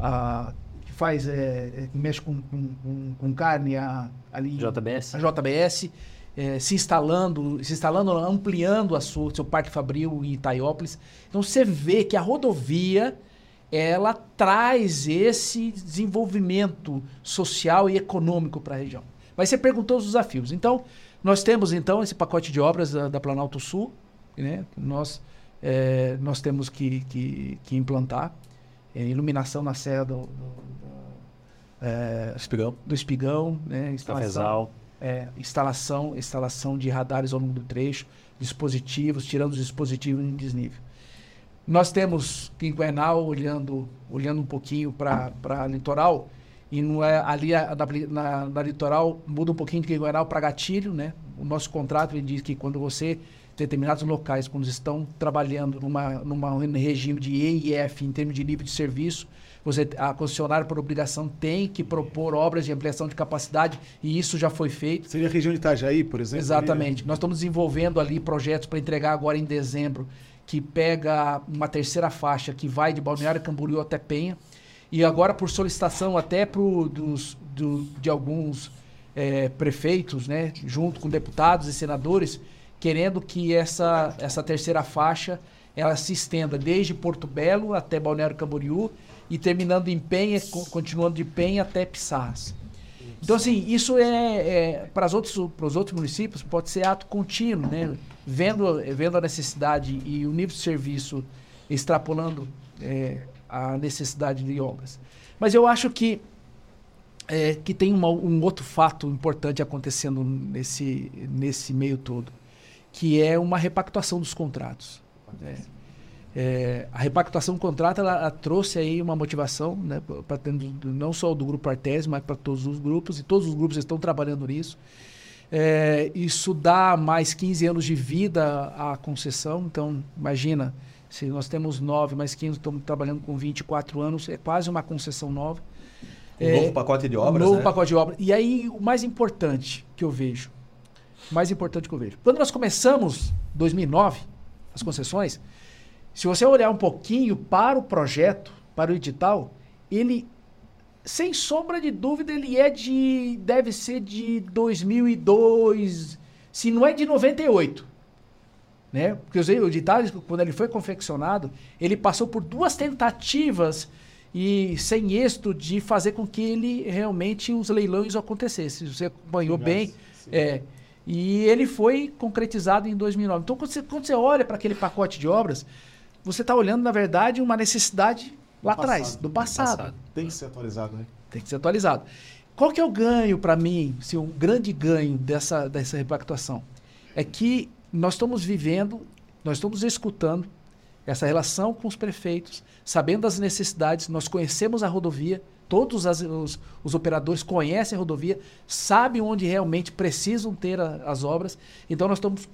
a faz, é, é, mexe com, com, com, carne a, ali. JBS. A JBS. É, se instalando, se instalando, ampliando a sua, seu parque fabril em Itaiópolis. Então você vê que a rodovia ela traz esse desenvolvimento social e econômico para a região. Mas você perguntou os desafios. Então, nós temos então esse pacote de obras da, da Planalto Sul, né? Nós, é, nós temos que, que, que implantar é, iluminação na Serra do, do é, espigão. do Espigão, né? Instalação, é, instalação, instalação de radares ao longo do trecho, dispositivos, tirando os dispositivos em desnível. Nós temos Quinquenal olhando, olhando um pouquinho para litoral, e não é, ali na, na, na, litoral muda um pouquinho de Quinquenal para Gatilho, né? O nosso contrato diz que quando você determinados locais, quando estão trabalhando numa, numa regime de E e F em termos de nível de serviço, você, a concessionária, por obrigação, tem que propor obras de ampliação de capacidade e isso já foi feito. Seria a região de Itajaí, por exemplo? Exatamente. Ali, né? Nós estamos desenvolvendo ali projetos para entregar agora em dezembro, que pega uma terceira faixa que vai de Balneário Camboriú até Penha. E agora, por solicitação até pro, dos, do, de alguns é, prefeitos, né, junto com deputados e senadores, querendo que essa, essa terceira faixa ela se estenda desde Porto Belo até Balneário Camboriú e terminando em Penha, continuando de Penha até Pissarras. Então, assim, isso é, é para, os outros, para os outros municípios pode ser ato contínuo, né? Vendo, vendo a necessidade e o nível de serviço extrapolando é, a necessidade de obras. Mas eu acho que, é, que tem uma, um outro fato importante acontecendo nesse, nesse meio todo, que é uma repactuação dos contratos. É. É, a repactuação do contrato ela, ela, trouxe aí uma motivação, né, não só do grupo Artes, mas para todos os grupos, e todos os grupos estão trabalhando nisso. É, isso dá mais 15 anos de vida à concessão, então imagina, se nós temos 9 mais 15, estamos trabalhando com 24 anos, é quase uma concessão nova. Um é, novo pacote de obras. Um novo né? pacote de obras. E aí, o mais importante que eu vejo, mais importante que eu vejo, quando nós começamos, 2009, as concessões, se você olhar um pouquinho para o projeto, para o edital, ele, sem sombra de dúvida, ele é de. deve ser de 2002, se não é de 98. Né? Porque o edital, quando ele foi confeccionado, ele passou por duas tentativas e sem êxito de fazer com que ele realmente os leilões acontecessem. Você acompanhou bem. É, e ele foi concretizado em 2009. Então, quando você, quando você olha para aquele pacote de obras, você está olhando, na verdade, uma necessidade lá atrás, do passado. passado. Tem que ser atualizado, né? Tem que ser atualizado. Qual que é o ganho para mim, se um grande ganho dessa, dessa repactuação? É que nós estamos vivendo, nós estamos escutando essa relação com os prefeitos, sabendo das necessidades, nós conhecemos a rodovia, todos as, os, os, operadores conhecem a rodovia, sabem onde realmente precisam ter a, as obras, então nós estamos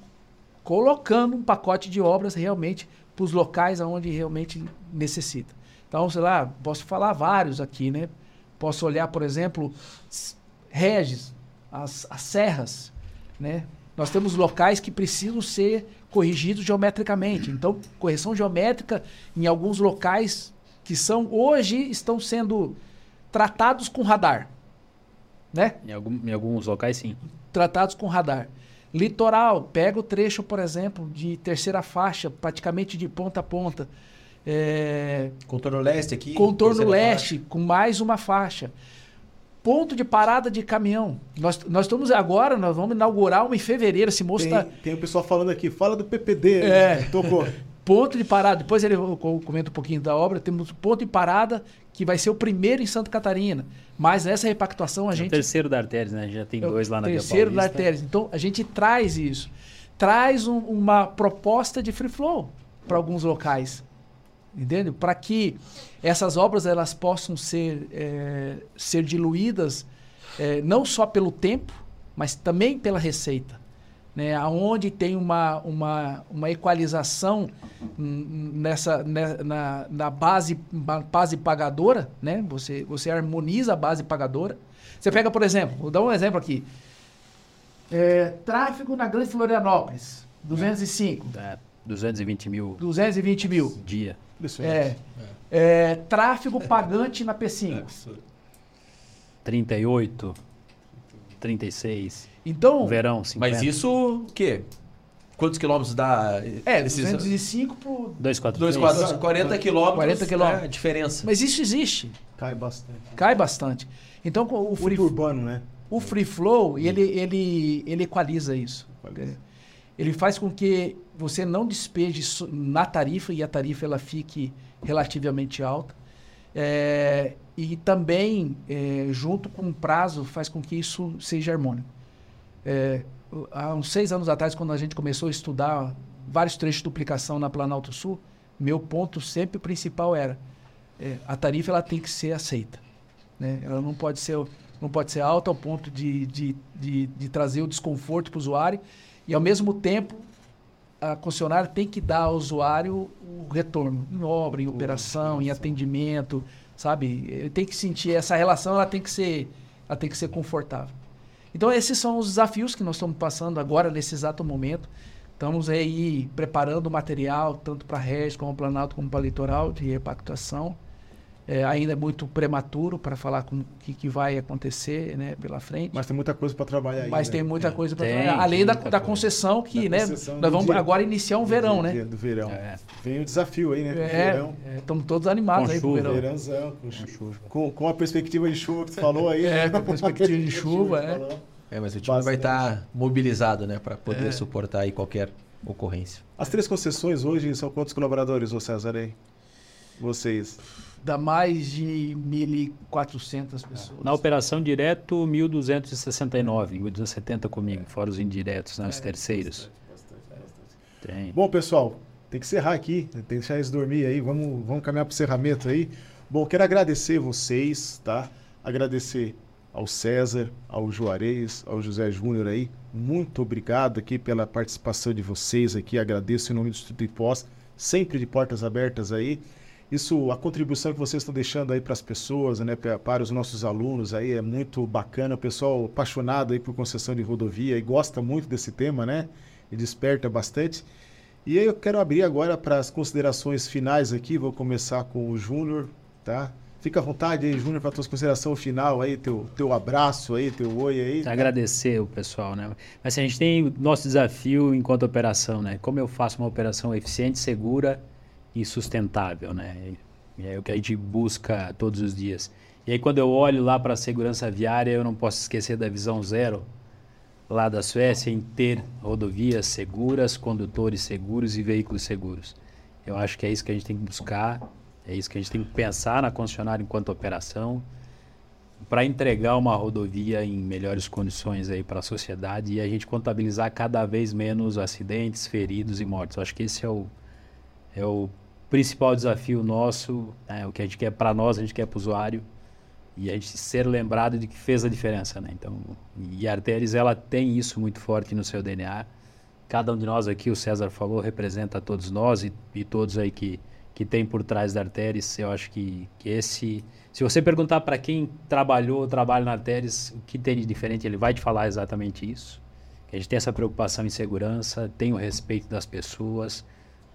colocando um pacote de obras realmente para os locais onde realmente necessita. Então, sei lá, posso falar vários aqui, né? Posso olhar, por exemplo, Regis, as, as serras, né? Nós temos locais que precisam ser corrigidos geometricamente. Então, correção geométrica em alguns locais que são hoje estão sendo tratados com radar, né? Em, algum, em alguns locais, sim. Tratados com radar. Litoral, pega o trecho, por exemplo, de terceira faixa, praticamente de ponta a ponta. É... Contorno leste aqui. Contorno leste, faixa. com mais uma faixa. ponto de parada de caminhão. Nós, nós estamos agora, nós vamos inaugurar uma em fevereiro. Esse moço Tem, tá- tem o pessoal falando aqui, fala do PPD. É. Tocou. ponto de parada. Depois ele comenta um pouquinho da obra. Temos ponto de parada que vai ser o primeiro em Santa Catarina. Mas nessa repactuação a É o gente terceiro da Artérias, né? Já tem é o dois lá na terceiro da artérias. Então a gente traz isso, traz um- uma proposta de free flow para alguns locais, entende? Para que essas obras elas possam ser é, ser diluídas é, não só pelo tempo, mas também pela receita. Né, aonde tem uma, uma, uma equalização nessa, né, na, na base, ba- base pagadora, né? você, você harmoniza a base pagadora. Você pega, por exemplo, vou dar um exemplo aqui. É, tráfego na Grande Florianópolis, 205, É, 220 mil 220 mil. dia. É, é, tráfego pagante na P5. 38, 36. Então, Verão, 50. Mas isso, o quê? Quantos quilômetros dá? é, esses 205 por... 243. dois quadros? 40 quilômetros. 40 quilômetros. É a diferença. Mas isso existe, Cai bastante. cai bastante. Então, com o free, Muito urbano, né? o free flow, ele, ele, ele equaliza isso. Equaliza. Ele faz com que você não despeje na tarifa e a tarifa ela fique relativamente alta. É, e também, é, junto com o prazo, faz com que isso seja harmônico. É, há uns seis anos atrás, quando a gente começou a estudar vários trechos de duplicação na Planalto Sul, meu ponto sempre principal era é, a tarifa ela tem que ser aceita. Né? Ela não pode ser, não pode ser alta ao ponto de, de, de, de trazer o desconforto para o usuário e, ao mesmo tempo, a concessionária tem que dar ao usuário o retorno em obra, em operação, em atendimento, sabe? Ele tem que sentir essa relação, ela tem que ser, ela tem que ser confortável. Então esses são os desafios que nós estamos passando agora nesse exato momento. Estamos aí preparando o material tanto para RES como Planalto como para Litoral de repactuação. É, ainda é muito prematuro para falar com o que, que vai acontecer né, pela frente. Mas tem muita coisa para trabalhar aí. Mas né? tem muita coisa para Tem, trabalhar. Além tem da, da concessão que, Da né? concessão nós do vamos dia- agora iniciar um verão, do né? dia- Do verão. É. Vem o desafio aí, né? É, Verão. é, estamos todos animados Com aí pro chuva. verão. Verãozão, com, chuva. Com, com a perspectiva de chuva que tu falou aí. É, com a perspectiva de chuva, é. É, mas o time vai Bastante. estar mobilizado, né? Para poder É. suportar aí qualquer ocorrência. As três concessões hoje são quantos colaboradores, ô César aí? Vocês. Dá mais de 1.400 pessoas. Na operação direto, 1.269, 1.270 comigo, fora os indiretos, né, os É, terceiros. Tem. Bom, pessoal, tem que encerrar aqui. Tem que deixar eles dormir aí. Vamos, vamos caminhar para o encerramento aí. Bom, quero agradecer vocês, tá? Agradecer ao César, ao Juarez, ao José Júnior aí. Muito obrigado aqui pela participação de vocês aqui. Agradeço em nome do Instituto Ipós, sempre de portas abertas aí. Isso, a contribuição que vocês estão deixando aí para as pessoas, né, para os nossos alunos aí é muito bacana. O pessoal apaixonado aí por concessão de rodovia e gosta muito desse tema, né? E desperta bastante. E eu quero abrir agora para as considerações finais aqui. Vou começar com o Júnior, tá? Fica à vontade aí, Júnior, para tua consideração final aí, teu, teu abraço aí, teu oi aí. Agradecer o pessoal, né? Mas assim, a gente tem o nosso desafio enquanto operação, né? Como eu faço uma operação eficiente, segura e sustentável, né? É o que a gente busca todos os dias. E aí quando eu olho lá para a segurança viária, eu não posso esquecer da visão zero lá da Suécia em ter rodovias seguras, condutores seguros e veículos seguros. Eu acho que é isso que a gente tem que buscar, é isso que a gente tem que pensar na concessionária enquanto operação para entregar uma rodovia em melhores condições aí para a sociedade e a gente contabilizar cada vez menos acidentes, feridos e mortes. Eu acho que esse é o, é o principal desafio nosso, né? o que a gente quer para nós, a gente quer para o usuário e a gente ser lembrado de que fez a diferença, né? Então, e a Arteris ela tem isso muito forte no seu DNA. Cada um de nós aqui, o César falou, representa todos nós e, e todos aí que que tem por trás da Arteris. Eu acho que, que esse, se você perguntar para quem trabalhou, trabalha na Arteris, o que tem de diferente, ele vai te falar exatamente isso. Que a gente tem essa preocupação em segurança, tem o respeito das pessoas,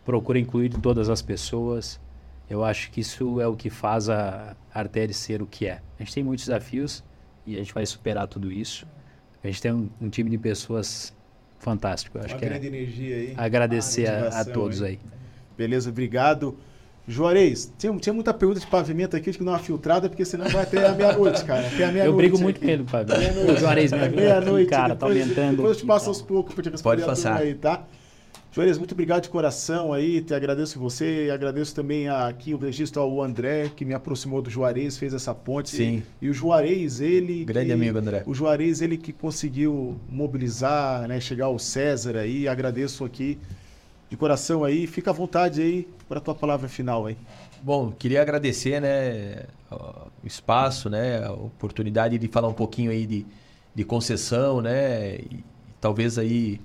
procura incluir todas as pessoas. Eu acho que isso é o que faz a Arteris ser o que é. A gente tem muitos desafios e a gente vai superar tudo isso. A gente tem um, um time de pessoas fantástico. Eu acho Uma que grande é energia aí. agradecer a, a motivação todos aí. Beleza, obrigado. Juarez, tinha, tinha muita pergunta de pavimento aqui, acho que não uma filtrada, porque senão vai até a meia-noite, cara. Até a meia-noite. Eu brigo muito com ele, Fábio. Meia-noite. O Juarez me ajuda Meia-noite. aqui, cara, tá depois- aumentando. Depois eu te passo aos poucos pra te responder Pode a passar. aí, tá? Juarez, muito obrigado de coração aí, te agradeço você, e agradeço também a- aqui o registro ao André, que me aproximou do Juarez, fez essa ponte. Sim. E o Juarez, ele... Grande que- amigo, André. O Juarez, ele que conseguiu mobilizar, né, chegar ao César aí, agradeço aqui de coração aí, fica à vontade aí para a tua palavra final aí. Bom, queria agradecer, né, o espaço, né, a oportunidade de falar um pouquinho aí de, de concessão, né, e, talvez aí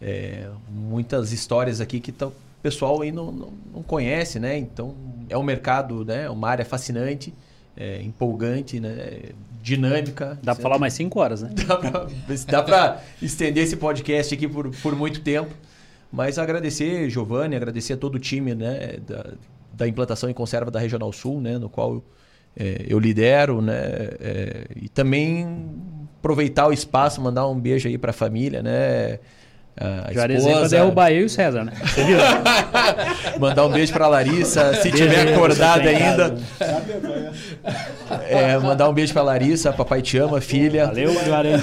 é, muitas histórias aqui que tão- o pessoal aí não, não, não conhece, né, então é um mercado, né, uma área fascinante, é, empolgante, né, dinâmica. Dá pra falar mais cinco horas, né? Dá pra estender esse podcast aqui por, por muito tempo. Mas agradecer, Giovanni, agradecer a todo o time né, da, da implantação e conserva da Regional Sul, né, no qual é, eu lidero, né, é, e também aproveitar o espaço, mandar um beijo aí para a família, né, a Juarez aí pra esposa, derrubar eu e o César, né? Você viu? mandar um beijo para Larissa, se Beijo tiver acordada tá ainda, é, mandar um beijo para Larissa, papai te ama, filha. Valeu, Juarez.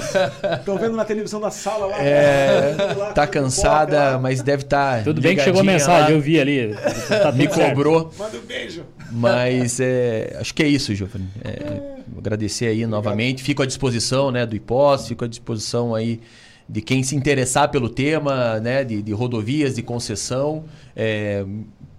Estão vendo na televisão da sala lá. É, lá, tá cansada, lá. mas deve estar. Tudo bem que chegou a mensagem, eu vi ali. Tá Me certo. cobrou. Manda um beijo. Mas é, acho que é isso, Giovanni. É, agradecer aí novamente. Fico à disposição né, do IPOS, fico à disposição aí de quem se interessar pelo tema, né, de, de rodovias, de concessão. É,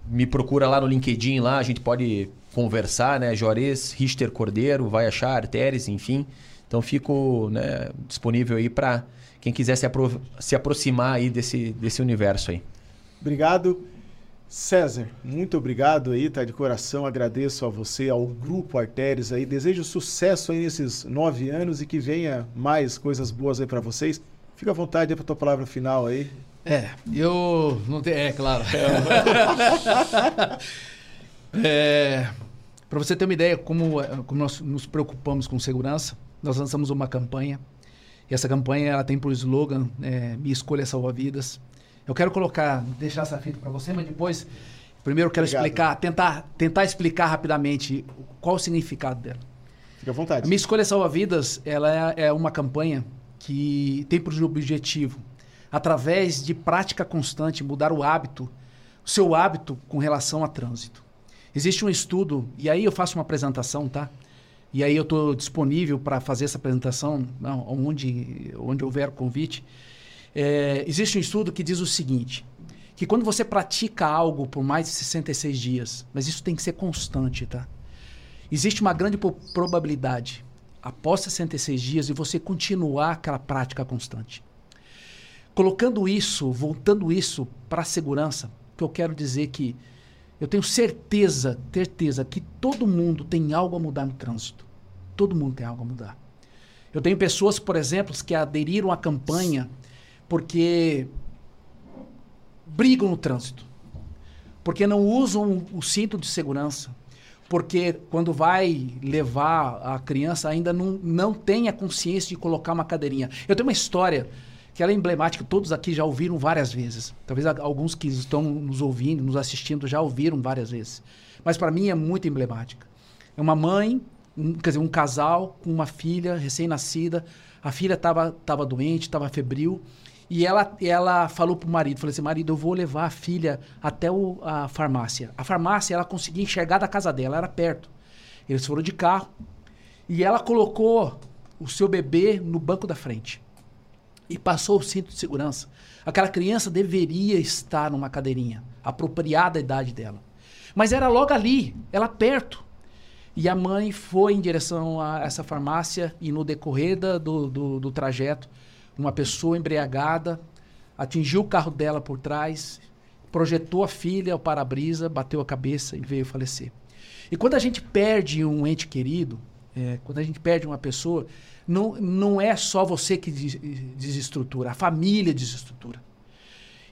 me procura lá no LinkedIn, lá a gente pode conversar, né? Juarez, Richter Cordeiro, vai achar, Arteres, enfim. Então fico né, disponível aí para quem quiser se, apro- se aproximar aí desse, desse universo aí. Obrigado. César, muito obrigado aí, tá de coração. Agradeço a você, ao Grupo Artérias aí. Desejo sucesso aí nesses nove anos e que venha mais coisas boas aí para vocês. Fica à vontade para tua palavra final aí. É, eu não tenho. É, claro. é, Para você ter uma ideia como, como nós nos preocupamos com segurança, nós lançamos uma campanha. E essa campanha ela tem por slogan é, Minha Escolha Salva Vidas. Eu quero colocar, deixar essa fita para você, mas depois, primeiro eu quero Obrigado. explicar, tentar, tentar explicar rapidamente qual o significado dela. Fica à A vontade. minha escolha salva vidas, ela é, é uma campanha que tem por objetivo, através de prática constante, mudar o hábito, o seu hábito com relação a trânsito. Existe um estudo, e aí eu faço uma apresentação, tá? E aí eu estou disponível para fazer essa apresentação, não, onde, onde houver convite. É, existe um estudo que diz o seguinte, que quando você pratica algo por mais de 66 dias, mas isso tem que ser constante, tá? Existe uma grande probabilidade, após 66 dias, de você continuar aquela prática constante. Colocando isso, voltando isso para a segurança, que eu quero dizer que eu tenho certeza, certeza que todo mundo tem algo a mudar no trânsito. Todo mundo tem algo a mudar. Eu tenho pessoas, por exemplo, que aderiram à campanha porque brigam no trânsito, porque não usam o cinto de segurança, porque quando vai levar a criança ainda não, não tem a consciência de colocar uma cadeirinha. Eu tenho uma história que ela é emblemática, todos aqui já ouviram várias vezes. Talvez alguns que estão nos ouvindo, nos assistindo, já ouviram várias vezes. Mas para mim é muito emblemática. É uma mãe, um, quer dizer, um casal com uma filha recém-nascida. A filha estava tava doente, estava febril. E ela, ela falou pro marido, falou assim, marido, eu vou levar a filha até o- a farmácia. A farmácia, ela conseguia enxergar da casa dela, era perto. Eles foram de carro e ela colocou o seu bebê no banco da frente e passou o cinto de segurança. Aquela criança deveria estar numa cadeirinha, apropriada à idade dela. Mas era logo ali, ela perto. E a mãe foi em direção a essa farmácia e no decorrer da- do, do, do trajeto, uma pessoa embriagada atingiu o carro dela por trás, projetou a filha ao para-brisa, bateu a cabeça e veio falecer. E quando a gente perde um ente querido, é, quando a gente perde uma pessoa, não, não é só você que des- desestrutura, a família desestrutura.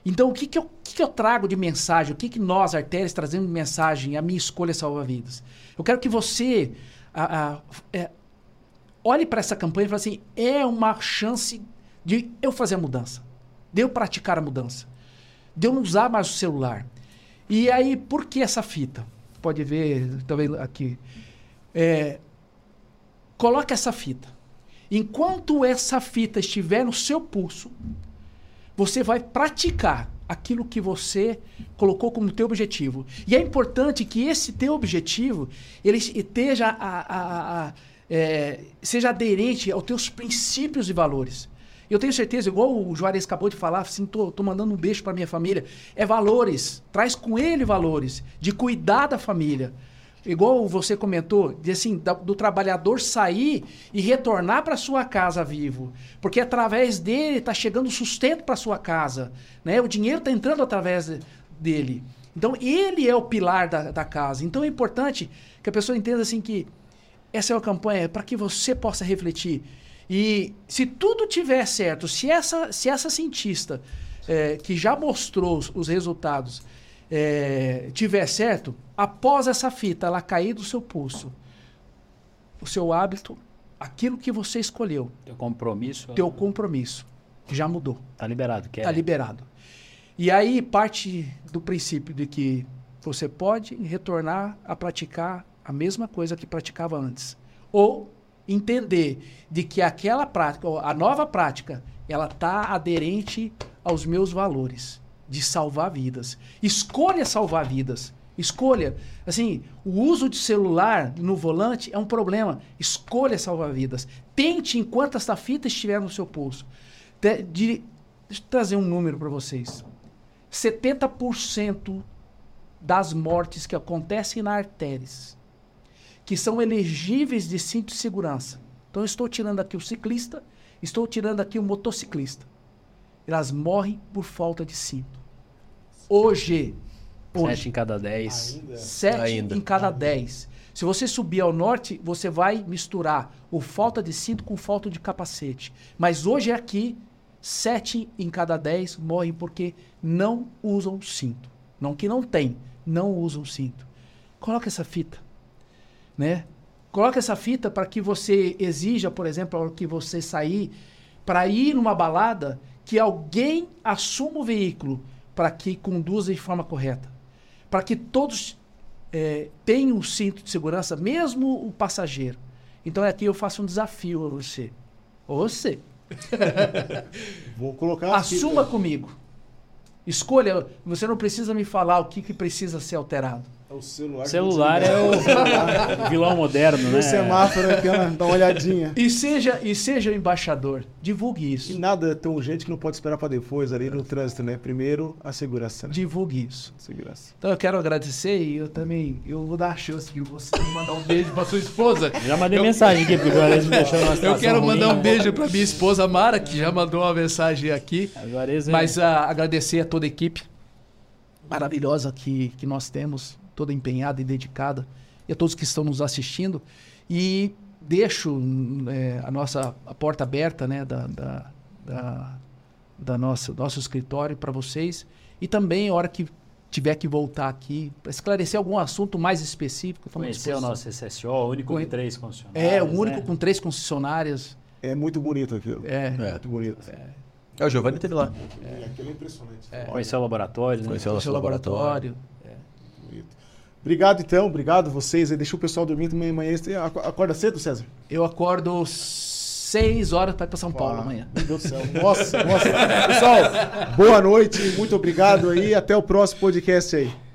Então, o que, que, eu, que, que eu trago de mensagem? O que, que nós, artérias, trazemos de mensagem? A minha escolha salva vidas. Eu quero que você a- a- é, olhe para essa campanha e fale assim: é uma chance de eu fazer a mudança, de eu praticar a mudança, de eu não usar mais o celular. E aí, por que essa fita? pode ver também aqui. É, coloque essa fita. Enquanto essa fita estiver no seu pulso, você vai praticar aquilo que você colocou como teu objetivo. E é importante que esse teu objetivo ele esteja a, a, a, é, seja aderente aos teus princípios e valores. Eu tenho certeza, igual o Juarez acabou de falar, assim, tô, tô mandando um beijo para minha família. É valores, traz com ele valores de cuidar da família. Igual você comentou, de assim, do trabalhador sair e retornar para sua casa vivo, porque através dele está chegando sustento para sua casa, né? O dinheiro está entrando através dele. Então ele é o pilar da, da casa. Então é importante que a pessoa entenda assim que essa é uma campanha para que você possa refletir e se tudo tiver certo, se essa, se essa cientista é, que já mostrou os, os resultados é, tiver certo, após essa fita ela cair do seu pulso, o seu hábito, aquilo que você escolheu. Teu compromisso. Teu compromisso. Já mudou. Tá liberado. Quer? Tá liberado. E aí parte do princípio de que você pode retornar a praticar a mesma coisa que praticava antes. Ou entender de que aquela prática, a nova prática, ela está aderente aos meus valores de salvar vidas. Escolha salvar vidas. Escolha. Assim, o uso de celular no volante é um problema. Escolha salvar vidas. Tente enquanto essa fita estiver no seu pulso. De, de, deixa eu trazer um número para vocês. 70% das mortes que acontecem na artérias que são elegíveis de cinto de segurança. Então eu estou tirando aqui o ciclista, estou tirando aqui o motociclista. Elas morrem por falta de cinto. Hoje. hoje sete em cada dez. Ainda. Sete Ainda. em cada dez. Se você subir ao norte, você vai misturar o falta de cinto com falta de capacete. Mas hoje aqui, sete em cada dez morrem porque não usam cinto. Não que não tem, não usam cinto. Coloca essa fita né? Coloca essa fita para que você exija, por exemplo, que você sair para ir numa balada, que alguém assuma o veículo para que conduza de forma correta, para que todos é, tenham o cinto de segurança, mesmo o passageiro. Então aqui eu faço um desafio a você. Você. Vou colocar. Assuma aqui, comigo. Escolha. Você não precisa me falar o que, que precisa ser alterado. É o celular. Celular é o vilão moderno, né? O semáforo aqui, dá uma olhadinha. E seja, e seja o embaixador, divulgue isso. E nada é tão urgente que não pode esperar para depois ali no trânsito, né? Primeiro, a segurança. Né? Divulgue isso. Segurança. Então eu quero agradecer e eu também, eu vou dar a chance de você mandar um beijo para sua esposa. Já mandei eu, mensagem aqui, porque o me deixou numa Eu quero ruim, mandar um beijo para minha esposa Mara, que já mandou uma mensagem aqui. Mas uh, agradecer a toda a equipe maravilhosa que, que nós temos toda empenhada e dedicada, e a todos que estão nos assistindo. E deixo é, a nossa a porta aberta né, da, da, da, da nossa, nosso escritório para vocês. E também, a hora que tiver que voltar aqui para esclarecer algum assunto mais específico. Conhecer o nosso SSO, o único com três concessionárias. É, o único né? com três concessionárias. É muito bonito aquilo. É, é muito bonito. É. é o Giovanni esteve lá. É, aquilo é impressionante. É. Conhecer o laboratório. Né? Conhecer o, Conhecer o laboratório. laboratório. Obrigado, então. Obrigado vocês. Deixa o pessoal dormir amanhã. Acorda cedo, César? Eu acordo seis horas para ir para São Paulo ah, amanhã. Meu Deus do céu. Nossa, nossa. Pessoal, boa noite. Muito obrigado aí. Até o próximo podcast aí.